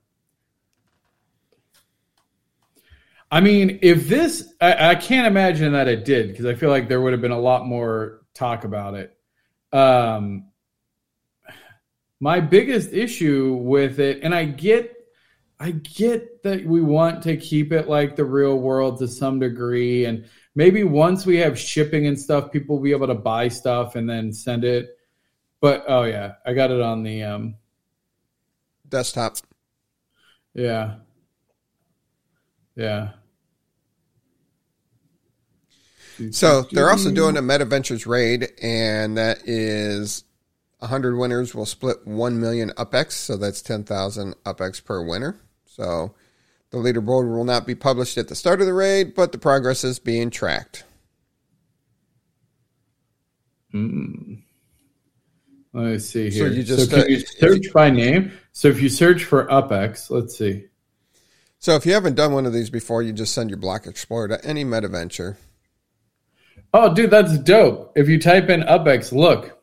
I mean, if this, I, I can't imagine that it did because I feel like there would have been a lot more talk about it. Um, my biggest issue with it, and I get, I get that we want to keep it like the real world to some degree, and maybe once we have shipping and stuff, people will be able to buy stuff and then send it. But oh yeah, I got it on the um, desktop. yeah, yeah. So they're also doing a MetaVentures raid, and that is 100 winners will split 1 million UpX, so that's 10,000 UpX per winner. So the leaderboard will not be published at the start of the raid, but the progress is being tracked. Mm. Let me see here. So you just, can uh, you search by name? So if you search for UpX, let's see. So if you haven't done one of these before, you just send your Block Explorer to any MetaVenture. Oh, dude, that's dope. If you type in UpX, look.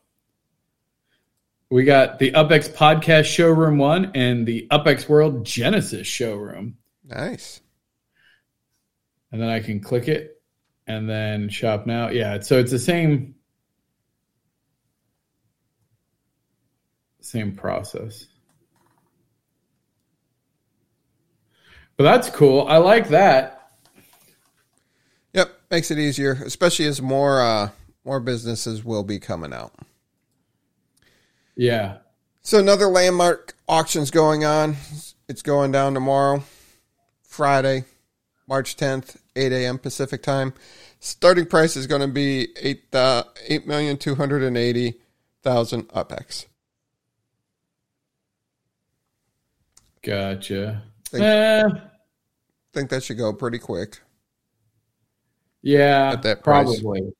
We got the UpX Podcast Showroom 1 and the UpX World Genesis Showroom. Nice. And then I can click it and then shop now. Yeah, so it's the same. same process. But that's cool. I like that. Yep, makes it easier, especially as more uh, more businesses will be coming out. Yeah. So another landmark auction's going on. It's going down tomorrow, Friday, March 10th, 8 a.m. Pacific time. Starting price is going to be eight uh, eight million two hundred and eighty thousand UPEX. Gotcha. Think- Eh, Think that should go pretty quick. yeah, At that price. probably.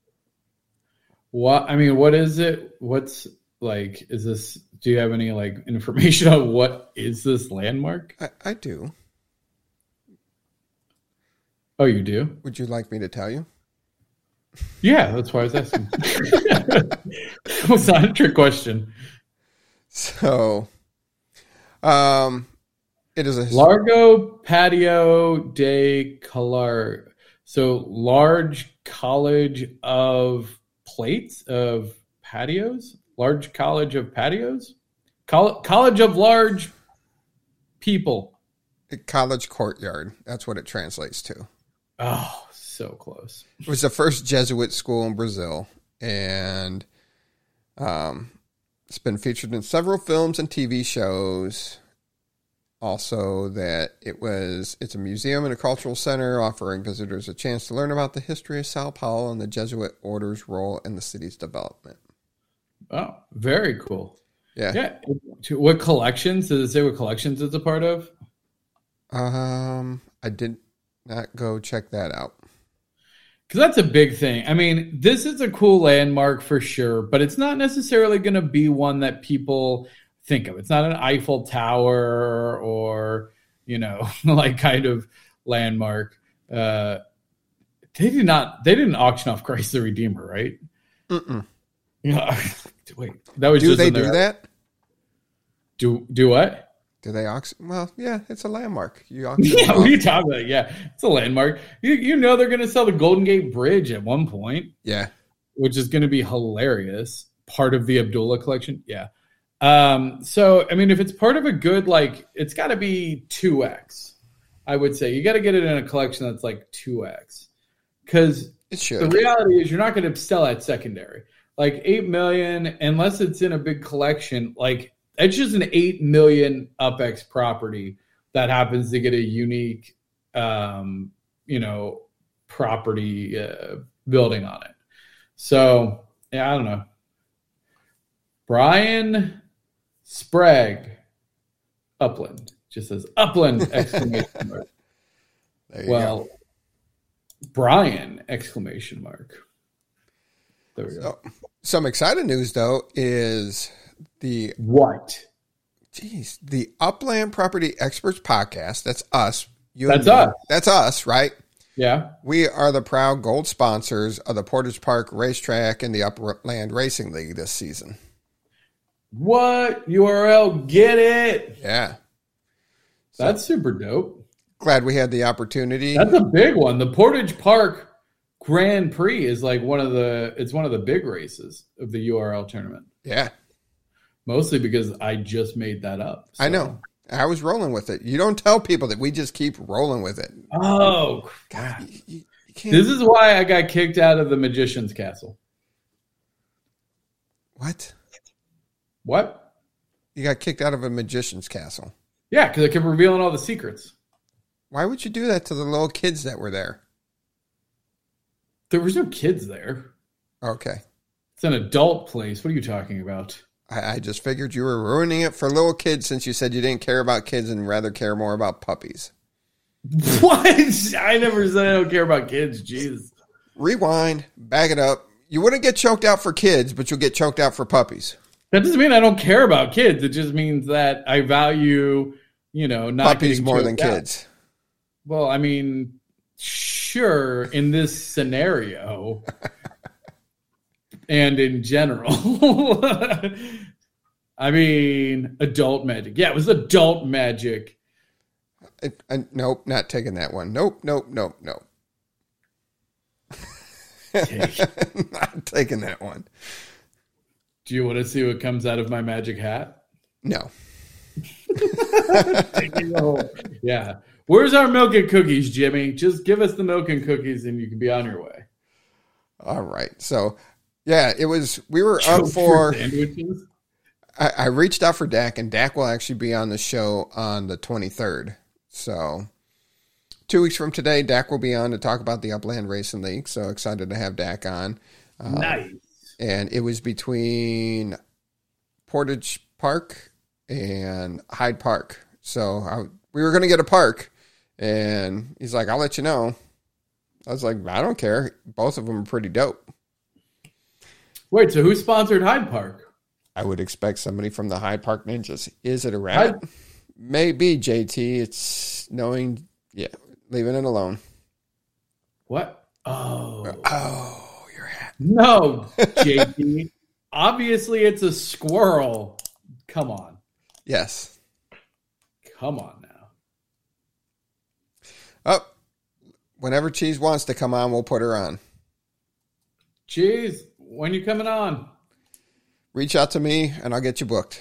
What I mean, what is it? What's like? Is this? Do you have any like information on what is this landmark? I, I do. Oh, you do? Would you like me to tell you? Yeah, that's why I was asking. it's not a trick question. So, um, it is a Largo Patio de Color. So large college of plates of patios, large college of patios, Col- college of large people. college courtyard. That's what it translates to. Oh, so close. It was the first Jesuit school in Brazil, and um, it's been featured in several films and TV shows. Also, that it was it's a museum and a cultural center offering visitors a chance to learn about the history of Sao Paulo and the Jesuit order's role in the city's development. Oh, very cool. Yeah. Yeah. What collections? Does it say what collections it's a part of? Um, I did not go check that out. Because that's a big thing. I mean, this is a cool landmark for sure, but it's not necessarily going to be one that people think of. It's not an Eiffel Tower or, you know, like kind of landmark. Uh, they did not, they didn't auction off Christ the Redeemer, right? Mm-mm. Yeah. Wait, that was Do they do that? Do, do what? Do they auction? Well, yeah, it's a landmark. You auction Yeah, what are you talking about? Yeah, it's a landmark. You, you know they're going to sell the Golden Gate Bridge at one point. yeah. which is going to be hilarious. Part of the Abdullah collection, yeah. Um, so I mean, if it's part of a good, like, it's got to be two x. I would say you got to get it in a collection that's like two x, because the reality is you're not going to sell at secondary. Like eight million, unless it's in a big collection, like it's just an eight million UpX property that happens to get a unique, um, you know, property uh, building on it. So yeah, I don't know. Brian Sprague, Upland just says Upland exclamation mark. There you Well, go. Brian exclamation mark. There we go. So, some exciting news though is the What? Jeez, the Upland Property Experts podcast. That's us. You That's us. That's us, right? Yeah. We are the proud gold sponsors of the Portage Park Racetrack and the Upland Racing League this season. What URL? Get it. Yeah. That's super dope. Glad we had the opportunity. That's a big one. The Portage Park Grand Prix is like one of the it's one of the big races of the URL tournament. Yeah. Mostly because I just made that up. I know. I was rolling with it. You don't tell people that we just keep rolling with it. Oh, God, you, you, you this is why I got kicked out of the Magician's Castle. what? What? You got kicked out of a magician's castle. Yeah, because I kept revealing all the secrets. Why would you do that to the little kids that were there? There was no kids there. Okay. It's an adult place. What are you talking about? I, I just figured you were ruining it for little kids since you said you didn't care about kids and rather care more about puppies. What? I never said I don't care about kids. Jesus. Rewind, back it up. You wouldn't get choked out for kids, but you'll get choked out for puppies. That doesn't mean I don't care about kids. It just means that I value, you know, not puppies more than out. kids. Well, I mean, sure, in this scenario and in general. I mean, adult magic. Yeah, it was adult magic. I, I, uh, nope, not taking that one. Nope, nope, nope, nope. not taking that one. Do you want to see what comes out of my magic hat? No. yeah. Where's our milk and cookies, Jimmy? Just give us the milk and cookies and you can be on your way. All right. So, yeah, it was, we were up for. I, I reached out for Dak, and Dak will actually be on the show on the 23rd. So, two weeks from today, Dak will be on to talk about the Upland Racing League. So, excited to have Dak on. Um, nice. And it was between Portage Park and Hyde Park. So, I, we were going to get a park, and he's like, I'll let you know. I was like, I don't care. Both of them are pretty dope. Wait, so who sponsored Hyde Park? I would expect somebody from the Hyde Park Ninjas. Is it a rabbit? Hyde- Maybe JT. It's knowing. Yeah, leaving it alone. What? Oh. Oh, oh your hat. No, JT. Obviously, it's a squirrel. Come on. Yes. Come on now. Oh, whenever Cheese wants to come on, we'll put her on. Jeez, when you coming on? Reach out to me, and I'll get you booked.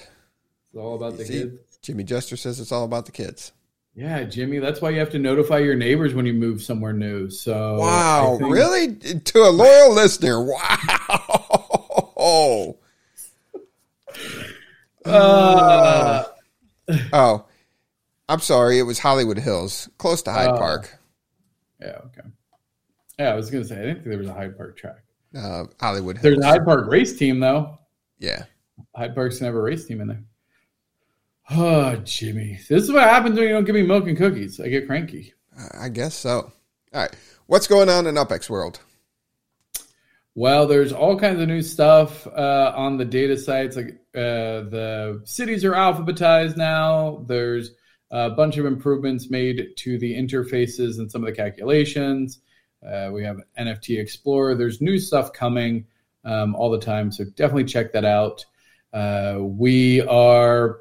It's all about the See? kids. Jimmy Jester says it's all about the kids. Yeah, Jimmy, that's why you have to notify your neighbors when you move somewhere new. So Wow, think- really? To a loyal listener. Wow. Uh, Oh, I'm sorry. It was Hollywood Hills, close to Hyde Oh. Park. yeah, okay. Yeah, I was gonna say I didn't think there was a Hyde Park track. Uh, Hollywood There's Hills. a Hyde Park race team though. Yeah. Hyde Park's never a race team in there. Oh, Jimmy, this is what happens when you don't give me milk and cookies. I get cranky. I guess so. All right. What's going on in UpX World? Well, there's all kinds of new stuff uh, on the data sites. Like uh, the cities are alphabetized now. There's a bunch of improvements made to the interfaces and some of the calculations. Uh, we have NFT Explorer. There's new stuff coming um, all the time, so definitely check that out. Uh, we are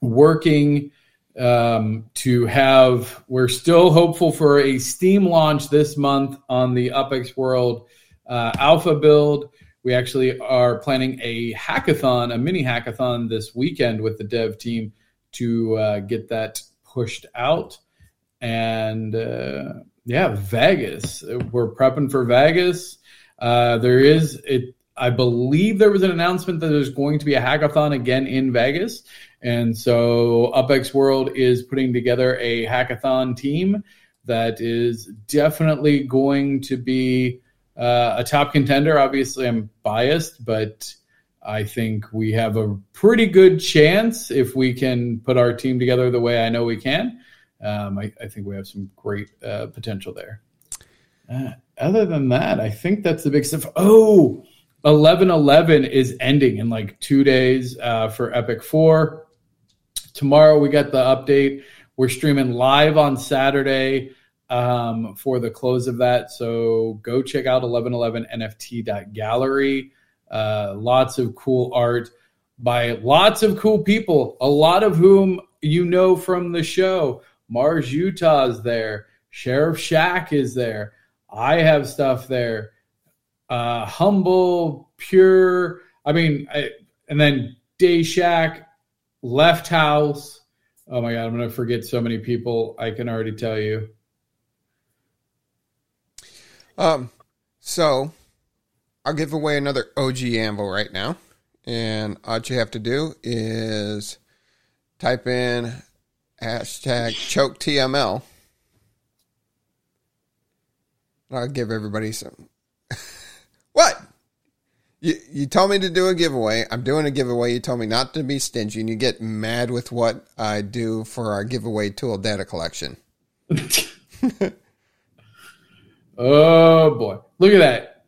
working um, to have. We're still hopeful for a Steam launch this month on the UpX World uh, alpha build. We actually are planning a hackathon, a mini hackathon this weekend with the dev team to uh, get that pushed out. And uh, yeah, Vegas. We're prepping for Vegas. Uh, there is it. I believe there was an announcement that there's going to be a hackathon again in Vegas, and so UpX World is putting together a hackathon team that is definitely going to be uh, a top contender. Obviously, I'm biased, but I think we have a pretty good chance if we can put our team together the way I know we can. Um, I, I think we have some great uh, potential there. Uh, other than that, I think that's the big stuff. Oh, 1111 is ending in like two days uh, for Epic 4. Tomorrow we got the update. We're streaming live on Saturday um, for the close of that. So go check out 1111nft.gallery. Uh, lots of cool art by lots of cool people, a lot of whom you know from the show. Mars Utah's there. Sheriff Shack is there. I have stuff there. Uh, humble, pure. I mean, I, and then Day Shack, Left House. Oh my God, I'm going to forget so many people. I can already tell you. Um, so I'll give away another OG Anvil right now. And all you have to do is type in hashtag choke TML. I'll give everybody some. what? You, you told me to do a giveaway. I'm doing a giveaway. You told me not to be stingy, and you get mad with what I do for our giveaway tool data collection. Oh boy, look at that!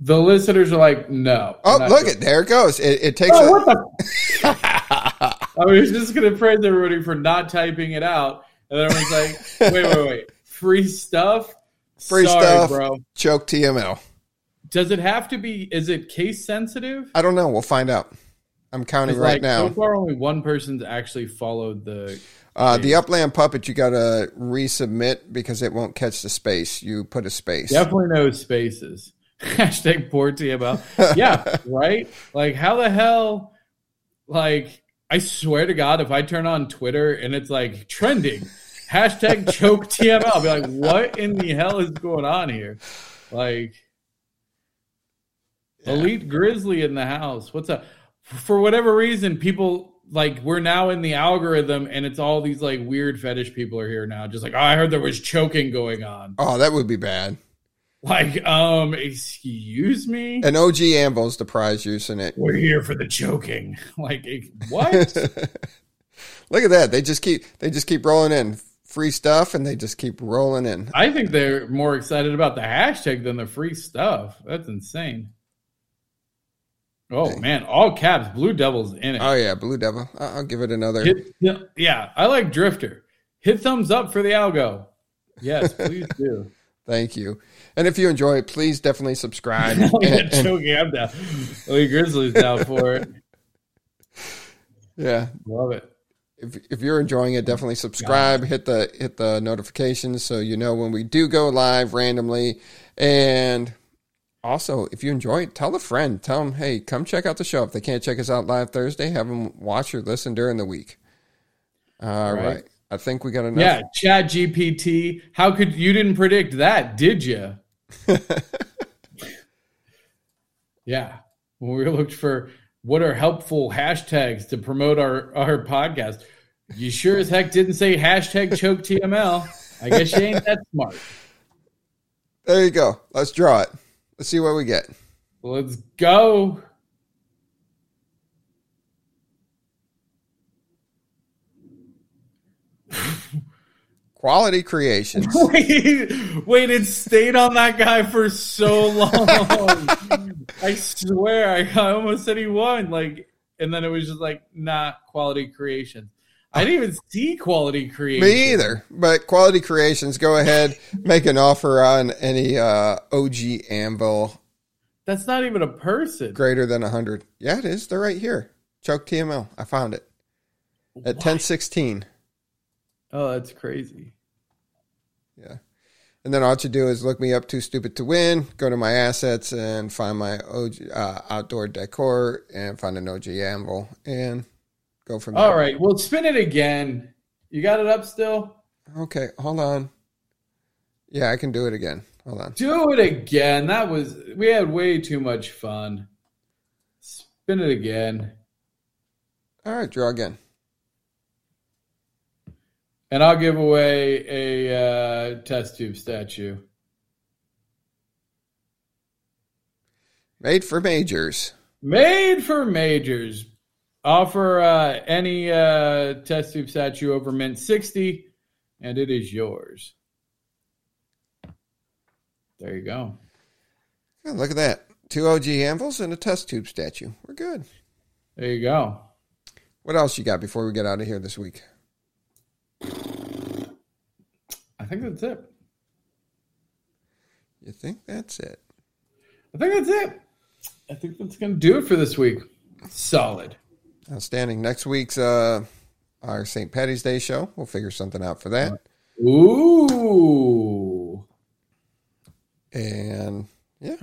The listeners are like, no. Oh, look it. There it goes. It, it takes Oh, a, what the? I was just going to praise everybody for not typing it out, and then I was like, "Wait, wait, wait! Free stuff, Free Sorry, stuff. bro. choke TML. Does it have to be? Is it case sensitive? I don't know. We'll find out. I'm counting right like, now. So far, only one person's actually followed the. Uh, the Upland Puppet, you got to resubmit because it won't catch the space. You put a space. Definitely no spaces. Hashtag poor TML. Yeah, right. Like, how the hell? Like, I swear to God, if I turn on Twitter and it's like trending, hashtag choke TML, I'll be like, what in the hell is going on here? Like, Yeah. Elite Grizzly in the house. What's up? For whatever reason, people like we're now in the algorithm and it's all these like weird fetish people are here now. Just like, oh, I heard there was choking going on. Oh, that would be bad. Like, um, excuse me? And OG Anvil's the prize using it. We're here for the choking. Like, eh, what? Look at that. They just keep they just keep rolling in free stuff and they just keep rolling in. I think they're more excited about the hashtag than the free stuff. That's insane. Oh man, all caps, Blue Devils in it. Oh yeah, Blue Devil. I'll give it another. Hit, yeah, I like Drifter. Hit thumbs up for the algo. Yes, please do. Thank you. And if you enjoy it, please definitely subscribe. Yeah, And- choking, I'm down. Oh, Lee Grizzly's down for it. yeah, Love it. if if you're enjoying it, definitely subscribe. Hit the hit the notifications so you know when we do go live randomly. And also, if you enjoy it, tell a friend. Tell them, hey, come check out the show. If they can't check us out live Thursday, have them watch or listen during the week. All Right. right. I think we got enough. Yeah, Chat GPT. How could you didn't predict that, did you? Yeah. When we looked for what are helpful hashtags to promote our, our podcast, you sure as heck didn't say hashtag choke TML. I guess you ain't that smart. There you go. Let's draw it. Let's see what we get. Let's go. Quality creations. Wait, wait, it stayed on that guy for so long. I swear, I, I almost said he won. Like, and then it was just like, nah, quality creation. I didn't even see quality creation. Me either. But Quality Creations, go ahead, make an offer on any uh, OG Anvil That's not even a person. greater than 100. Yeah, it is. They're right here. Choke TML. I found it at 1016. Oh, that's crazy. Yeah. And then all you do is look me up, 2Stupid2Win, go to my assets and find my OG, uh, outdoor decor and find an OG Anvil and go from there. All right, well, spin it again. You got it up still? Okay, hold on. Yeah, I can do it again. Hold on. Do it again. That was we had way too much fun. Spin it again. All right, draw again. And I'll give away a uh, test tube statue. Made for majors. Made for majors. Offer uh, any uh, test tube statue over mint 60, and it is yours. There you go. Yeah, look at that. Two OG anvils and a test tube statue. We're good. There you go. What else you got before we get out of here this week? I think that's it. You think that's it? I think that's it. I think that's going to do it for this week. Solid. Outstanding. Next week's uh our St. Patty's Day show. We'll figure something out for that. Ooh. And yeah.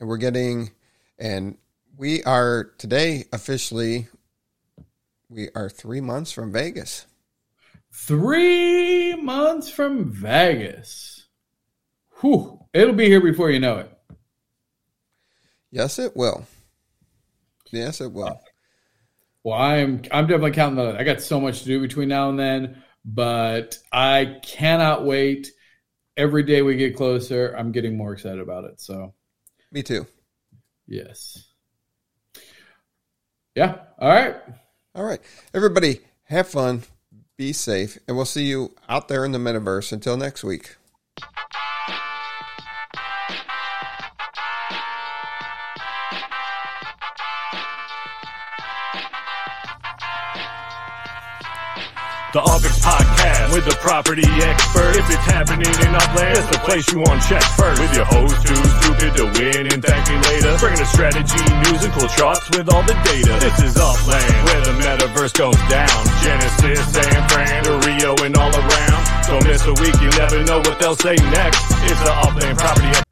And we're getting and we are today officially we are three months from Vegas. Three months from Vegas. Whew. It'll be here before you know it. Yes, it will. Yes, it will. Well, I'm I'm definitely counting that. I got so much to do between now and then, but I cannot wait. Every day we get closer, I'm getting more excited about it. So, Me too. yes. Yeah. All right. All right. Everybody, have fun, be safe, and we'll see you out there in the metaverse. Until next week. The With the property expert. If it's happening in Upland, it's the place you want to check first. With your host too stupid to win and thank me later. Bringing the strategy, news, and cool charts with all the data. This is Upland, where the metaverse goes down. Genesis, San Fran, to Rio, and all around. Don't miss a week, you never know what they'll say next. It's the Upland Property